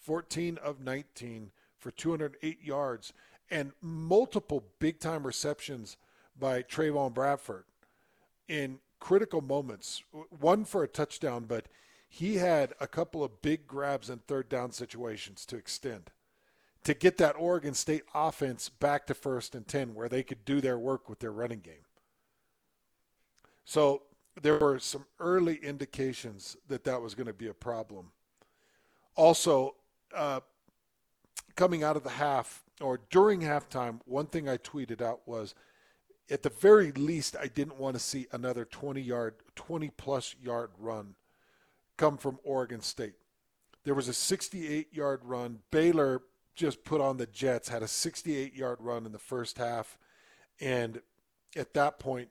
14 of 19 for 208 yards and multiple big time receptions by Trevon Bradford in critical moments, one for a touchdown, but he had a couple of big grabs in third down situations to extend to get that Oregon State offense back to first and 10 where they could do their work with their running game. So there were some early indications that that was going to be a problem. Also, uh, coming out of the half or during halftime, one thing I tweeted out was – at the very least, I didn't want to see another 20 yard, 20 plus yard run come from Oregon State. There was a 68 yard run. Baylor just put on the Jets, had a 68 yard run in the first half, and at that point,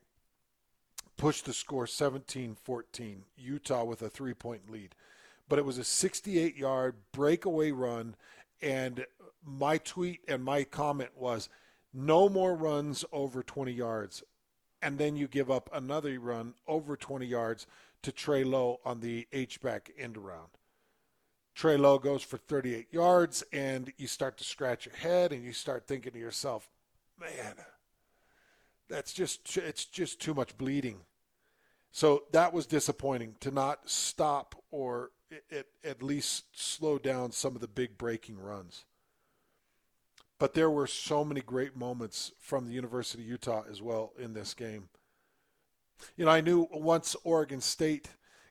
pushed the score 17 14. Utah with a three point lead. But it was a 68 yard breakaway run, and my tweet and my comment was no more runs over 20 yards. And then you give up another run over 20 yards to Trey Lowe on the H-back end around. Trey Lowe goes for 38 yards, and you start to scratch your head and you start thinking to yourself, man, that's just it's just too much bleeding. So that was disappointing to not stop or at, at least slow down some of the big breaking runs. But there were so many great moments from the University of Utah as well in this game. You know, I knew once Oregon State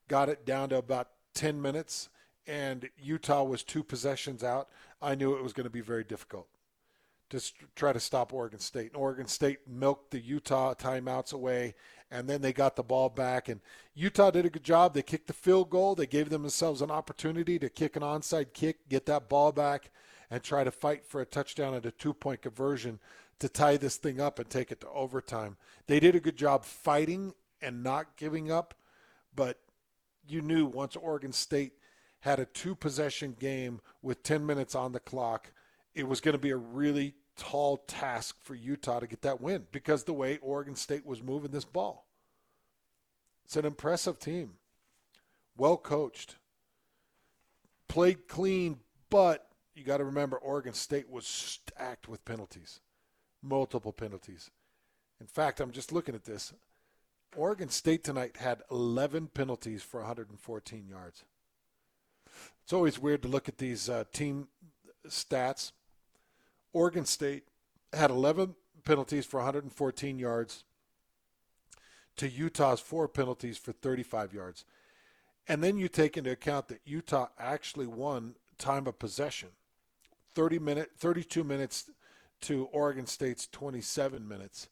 got it down to about 10 minutes, and Utah was two possessions out, I knew it was going to be very difficult to try to stop Oregon State. And Oregon State milked the Utah timeouts away, and then they got the ball back. And Utah did a good job. They kicked the field goal. They gave themselves an opportunity to kick an onside kick, get that ball back, and try to fight for a touchdown and a two-point conversion to tie this thing up and take it to overtime. They did a good job fighting and not giving up, but you knew once Oregon State had a two possession game with 10 minutes on the clock, it was going to be a really tall task for Utah to get that win because the way Oregon State was moving this ball. It's an impressive team, well coached, played clean, but you got to remember Oregon State was stacked with penalties, multiple penalties. In fact, I'm just looking at this. Oregon State tonight had 11 penalties for 114 yards. It's always weird to look at these uh, team stats. Oregon State had 11 penalties for 114 yards to Utah's four penalties for 35 yards. And then you take into account that Utah actually won time of possession. 30 minute 32 minutes to Oregon State's 27 minutes.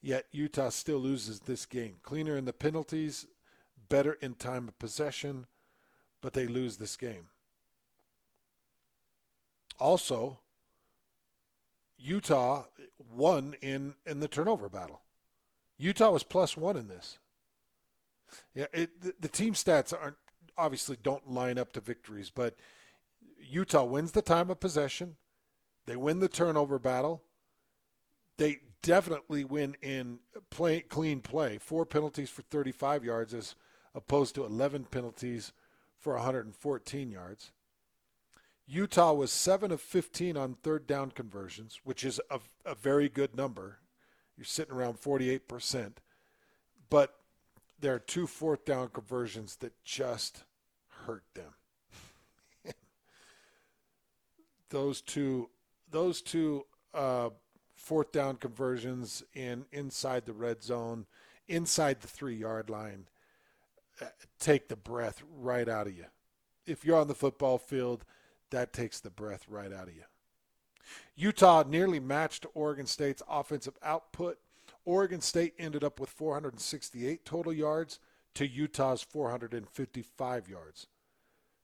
Yet Utah still loses this game. Cleaner in the penalties, better in time of possession, but they lose this game. Also, Utah won in, in the turnover battle. Utah was plus one in this. Yeah, it, the, the team stats aren't obviously don't line up to victories, but Utah wins the time of possession. They win the turnover battle. They definitely win in play, clean play. Four penalties for 35 yards as opposed to 11 penalties for 114 yards. Utah was 7 of 15 on third down conversions, which is a, a very good number. You're sitting around 48%. But there are two fourth down conversions that just hurt them. Those two, those two uh, fourth down conversions in inside the red zone, inside the three yard line, uh, take the breath right out of you. If you're on the football field, that takes the breath right out of you. Utah nearly matched Oregon State's offensive output. Oregon State ended up with 468 total yards to Utah's 455 yards.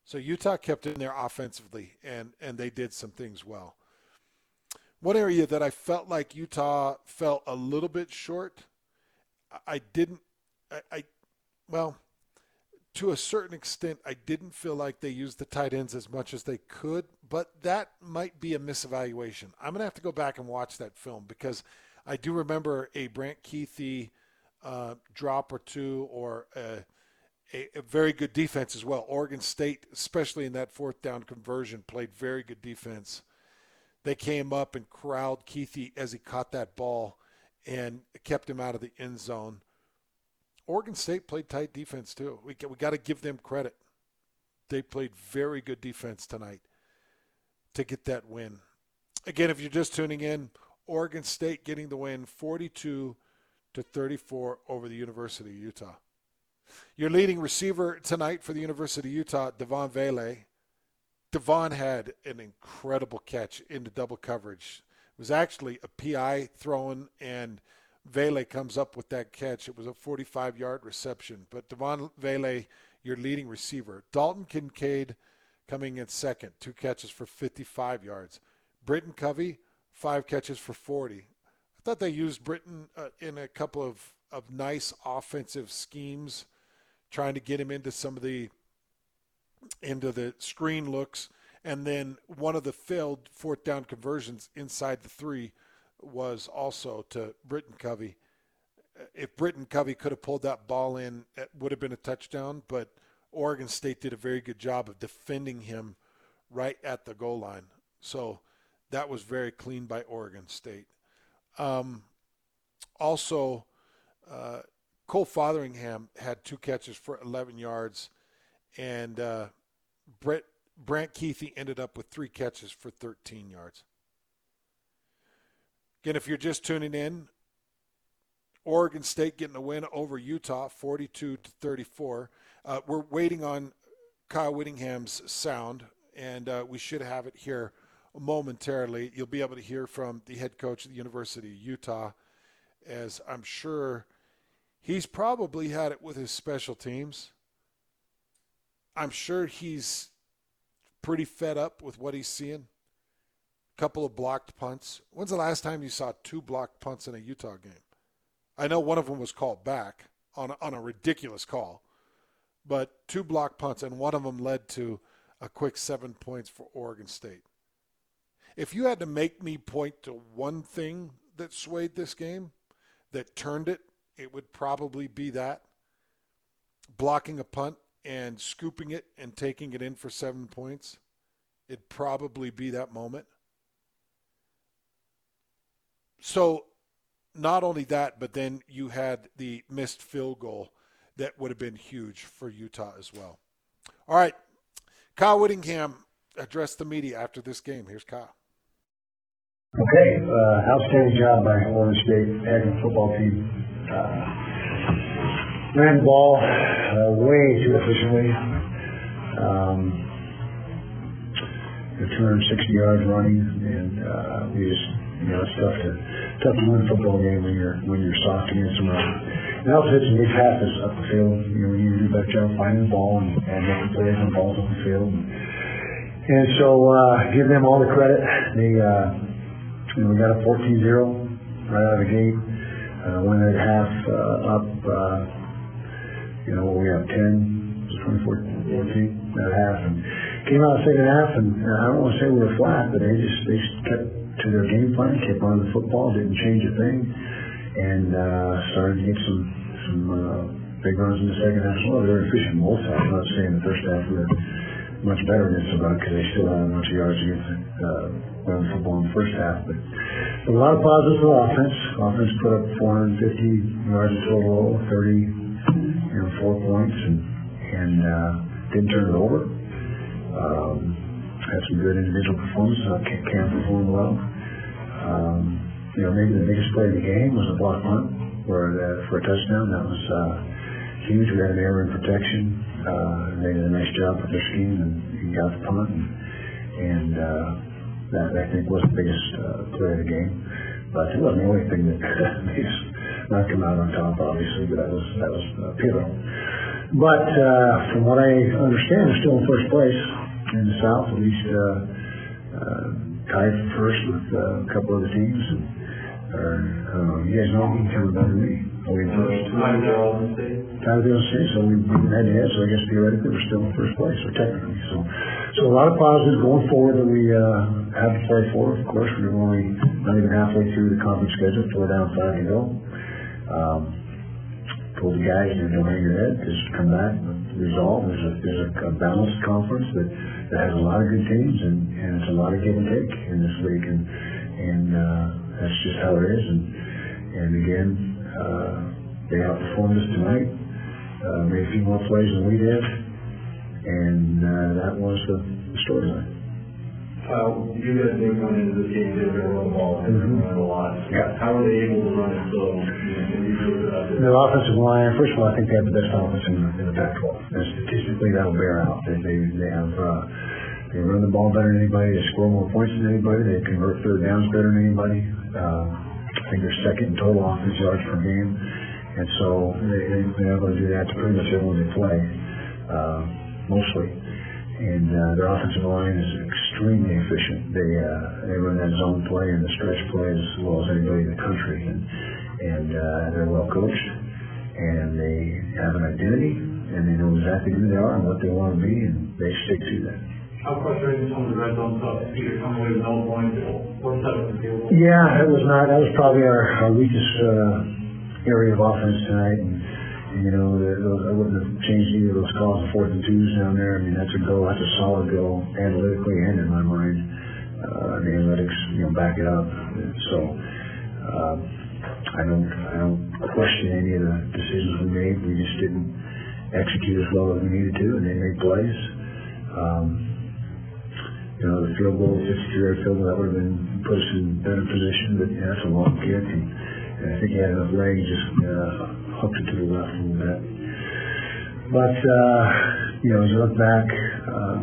So Utah kept in there offensively, and, and they did some things well. One area that I felt like Utah fell a little bit short, I didn't, I, I well, to a certain extent, I didn't feel like they used the tight ends as much as they could, but that might be a misevaluation. I'm going to have to go back and watch that film because I do remember a Brant Kuithe uh, drop or two or a, a, very good defense as well. Oregon State, especially in that fourth down conversion, played very good defense. They came up and corralled Kuithe as he caught that ball and kept him out of the end zone. Oregon State played tight defense too. We we got to give them credit. They played very good defense tonight to get that win. Again, if you're just tuning in, Oregon State getting the win 42 to 34 over the University of Utah. Your leading receiver tonight for the University of Utah, Devaughn Vele. Devaughn had an incredible catch into double coverage. It was actually a PI thrown and – Vele comes up with that catch. It was a 45 yard reception. But Devaughn Vele, your leading receiver. Dalton Kincaid coming in second, two catches for 55 yards. Britton Covey, five catches for 40. I thought they used Britton uh, in a couple of, of nice offensive schemes, trying to get him into some of the into the screen looks. And then one of the failed fourth down conversions inside the three was also to Britton Covey. If Britton Covey could have pulled that ball in, it would have been a touchdown, but Oregon State did a very good job of defending him right at the goal line. So that was very clean by Oregon State. Um, also, uh, Cole Fotheringham had two catches for 11 yards, and uh, Brett Brant Kuithe ended up with three catches for 13 yards. Again, if you're just tuning in, Oregon State getting a win over Utah, 42 to 34. Uh, we're waiting on Kyle Whittingham's sound, and uh, we should have it here momentarily. You'll be able to hear from the head coach of the University of Utah, as I'm sure he's probably had it with his special teams. I'm sure he's pretty fed up with what he's seeing. A couple of blocked punts. When's the last time you saw two blocked punts in a Utah game? I know one of them was called back on a, on a ridiculous call, but two blocked punts, and one of them led to a quick seven points for Oregon State. If you had to make me point to one thing that swayed this game, that turned it, it would probably be that blocking a punt and scooping it and taking it in for seven points. It'd probably be that moment. So, not only that, but then you had the missed field goal that would have been huge for Utah as well. All right. Kyle Whittingham addressed the media after this game. Here's Kyle. Okay, uh, outstanding job by Oregon State Aggie football team. Uh, ran the ball uh, way too efficiently. Um, 260 yards running, and uh, we just, you know, it's tough to tough to win a football game when you're when you're soft against them. And also some big passes up the field. You know, to do a better job finding the ball and, and making plays on balls up the field. And, and so uh, give them all the credit. They uh, you know, we got a 14-0 right out of the gate. Uh, went at half uh, up, uh, you know, we have 10, 24, 14 at half, and came out second half, and uh, I don't want to say we were flat, but they just they just kept to their game plan, kept on the football, didn't change a thing, and uh, started to get some some uh, big runs in the second half well. They were efficient both halves. I'm not saying the first half we were much better against the run because they still had a bunch of yards against uh, running football in the first half. But, but a lot of positives for offense. Offense put up 450 yards total, 30, you know, four points, and and uh, didn't turn it over. Um, had some good individual performances. Uh, Cam performed well. Um, you know, maybe the biggest play of the game was a block punt for uh, for a touchdown. That was uh, huge. We had an error in protection uh, they did a nice job with their scheme and he got the punt. And, and uh, that, I think, was the biggest uh, play of the game. But it wasn't the only thing that (laughs) us not come out on top, obviously, but that was, that was uh, pivotal. But uh, from what I understand, they're still in first place in the South, at least uh, uh, tied for first with uh, a couple other teams. And, or, I don't you guys know me, kind of better me. We? Tied with State. Tied so we've head to head, so I guess theoretically we're still in first place, or technically. So, so a lot of positives going forward that we uh, have to play for. Of course, we're only not even halfway through the conference schedule, so we're down five to go. Um, told the guys, you don't hang your head, just come back, resolve. There's a there's a, a balanced conference that, that has a lot of good teams, and, and it's a lot of give and take in this league, and and uh, that's just how it is. And and again, uh, they outperformed us tonight. Uh, made a few more plays than we did, and uh, that was the, the storyline. Uh, you guys knew going into this game they were going to run the ball mm-hmm. run a lot. Yeah. How are they able to run it so you know, Their offensive line, first of all, I think they have the best offense in, in the Pac-12. And statistically, that'll bear out. They they, they have uh, they run the ball better than anybody. They score more points than anybody. They convert third downs better than anybody. Uh, I think they're second in total offense yards per game, and so they, they, they're able to do that to pretty much everyone they play, uh, mostly and uh, their offensive line is extremely efficient. They uh, they run that zone play and the stretch play as well as anybody in the country, and and uh, they're well coached, and they have an identity, and they know exactly who they are and what they want to be, and they stick to that. How frustrating some of the red zone stuff? Either coming away with no points or seven field Yeah, it was not. That was probably our, our weakest uh, area of offense tonight. And, you know, those, I wouldn't have changed either of those calls of fourth and twos down there. I mean, that's a go. That's a solid go, analytically and in my mind. Uh, the analytics, you know, back it up. So, uh, I don't, I don't question any of the decisions we made. We just didn't execute as well as we needed to, and they made plays. Um, you know, the field goal, 52-yard field goal, that would have been put us in better position, but yeah, that's a long kick, and, and I think he had enough leg, just uh, hooked it to the left a little bit. but uh, you know, as you look back, um,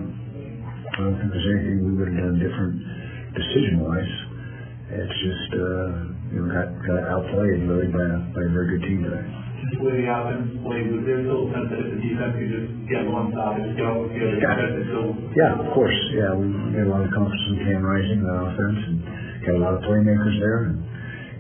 I don't think there's anything we would have done different decision-wise. It's just uh, you know got got outplayed really by a, by a very good team today. Just the way the offense played, was there still a sense that if the defense could just get one stop, just get over the other defense and still Yeah, of course. Yeah, we had a lot of confidence in Cam Rising on offense, and got a lot of playmakers there. And,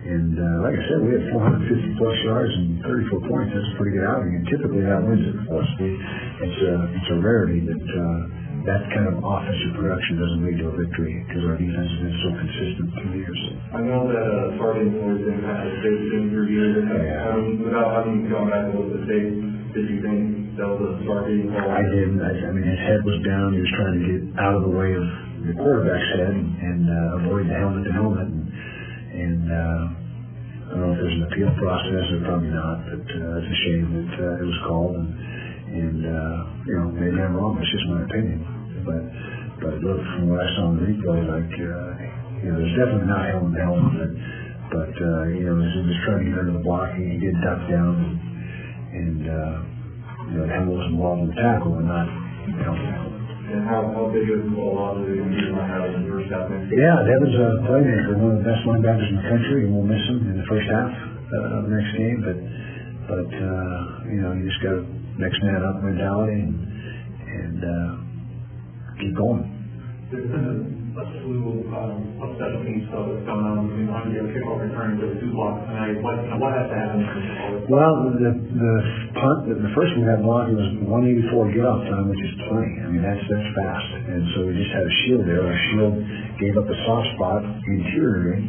and uh, like I said, we had 450 plus yards and 34 points. That's a pretty good outing, and typically that wins it for us. It's a it's a rarity that uh, that kind of offensive production doesn't lead to a victory because our defense has been so consistent through the years. I know that uh, targeting has been kind of a big thing you. Back and the tape, did you think that was a targeting call? I didn't. I, I mean, his head was down. He was trying to get out of the way of the quarterback's head and, and uh, avoid the helmet to helmet. And, and uh, I don't know if there's an appeal process or probably not, but uh, it's a shame that uh, it was called. And, and uh, you know, maybe I'm wrong. It's just my opinion. But but look, from what I saw in the replay, like uh, you know, there's definitely not helmet to helmet. But, but uh, you know, as he was trying to get under the blocking, he did duck down and, and uh, you know, helmet was involved in the tackle and not helmet to. And how, how big of a of the you might have in the first half? Yeah, Devin's a playmaker, one of the best linebackers in the country, and we'll miss him in the first half uh, of the next game. But, but uh, you know, you just got a next man up mentality and, and uh, keep going. A, a slew um, of special teams stuff that's going on between your kickoff return to the two blocks tonight. What, what has to happen? Well, the the punt, the, the first one we had blocked was 184 get off time, which is plenty. I mean, that's that's fast. And so we just had a shield there. Our shield gave up a soft spot interiorly,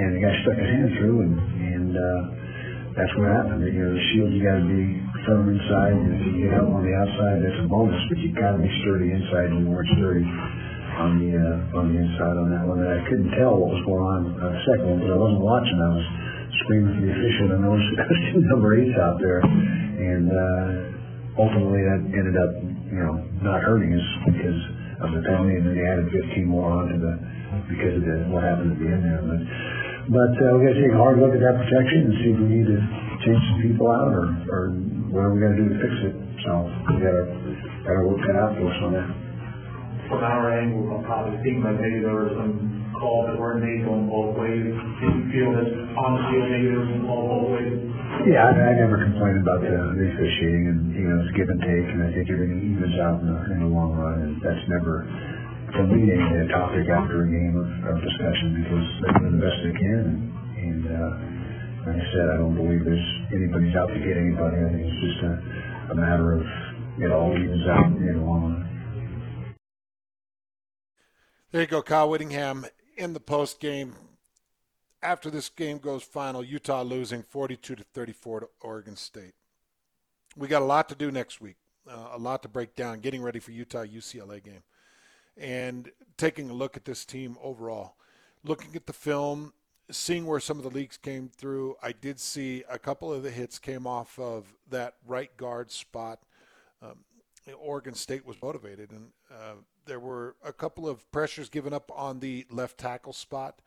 and the guy stuck his hand through, and and uh, that's what happened. You know, the shield you got to be firm inside, and if you get out on the outside, that's a bonus. But you got to be sturdy inside, and you weren't sturdy on the uh, on the inside on that one. And I couldn't tell what was going on on second one because I wasn't watching. I was screaming for the official, and I noticed there two number eights out there, and uh, ultimately that ended up, you know, not hurting us because of the penalty, and then they added 15 more onto the because of the what happened at the end there. But but uh, we got to take a hard look at that protection and see if we need to change some people out or or are we got to do to fix it. So we got to got to work that out for us on that. From our angle, it probably seemed like maybe there were some calls that weren't made going both ways. Did you feel that on the field maybe there was some calls both ways? Yeah, I, I never complained about the, the officiating, and you know it's give and take, and I think everything evens out in the, in the long run, and that's never, for me, a topic after a game of, of discussion because they're doing the best they can, and, and uh, like I said, I don't believe there's anybody's out to get anybody. I think it's just a, a matter of it all evens out in the long run. There you go, Kyle Whittingham in the post game. After this game goes final, Utah losing 42 to 34 to Oregon State. We got a lot to do next week, uh, a lot to break down, getting ready for Utah UCLA game, and taking a look at this team overall. Looking at the film, seeing where some of the leaks came through, I did see a couple of the hits came off of that right guard spot. Um, Oregon State was motivated, and uh, there were a couple of pressures given up on the left tackle spot.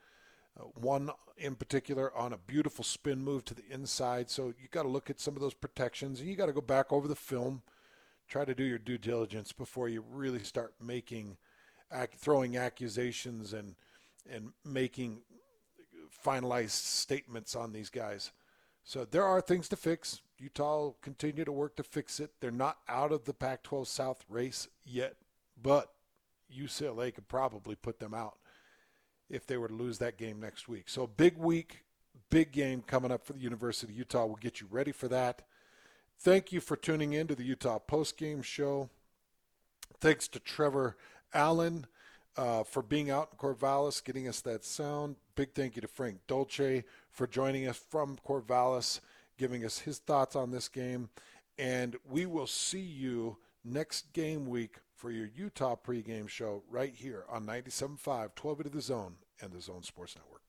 Uh, one in particular on a beautiful spin move to the inside. So you got to look at some of those protections, and you got to go back over the film, try to do your due diligence before you really start making, throwing accusations and and making finalized statements on these guys. So there are things to fix. Utah will continue to work to fix it. They're not out of the Pac 12 South race yet, but UCLA could probably put them out if they were to lose that game next week. So, big week, big game coming up for the University of Utah. We'll get you ready for that. Thank you for tuning in to the Utah Post Game Show. Thanks to Trevor Allen uh, for being out in Corvallis, getting us that sound. Big thank you to Frank Dolce for joining us from Corvallis, giving us his thoughts on this game. And we will see you next game week for your Utah pregame show right here on 97.5, 12 to the Zone and the Zone Sports Network.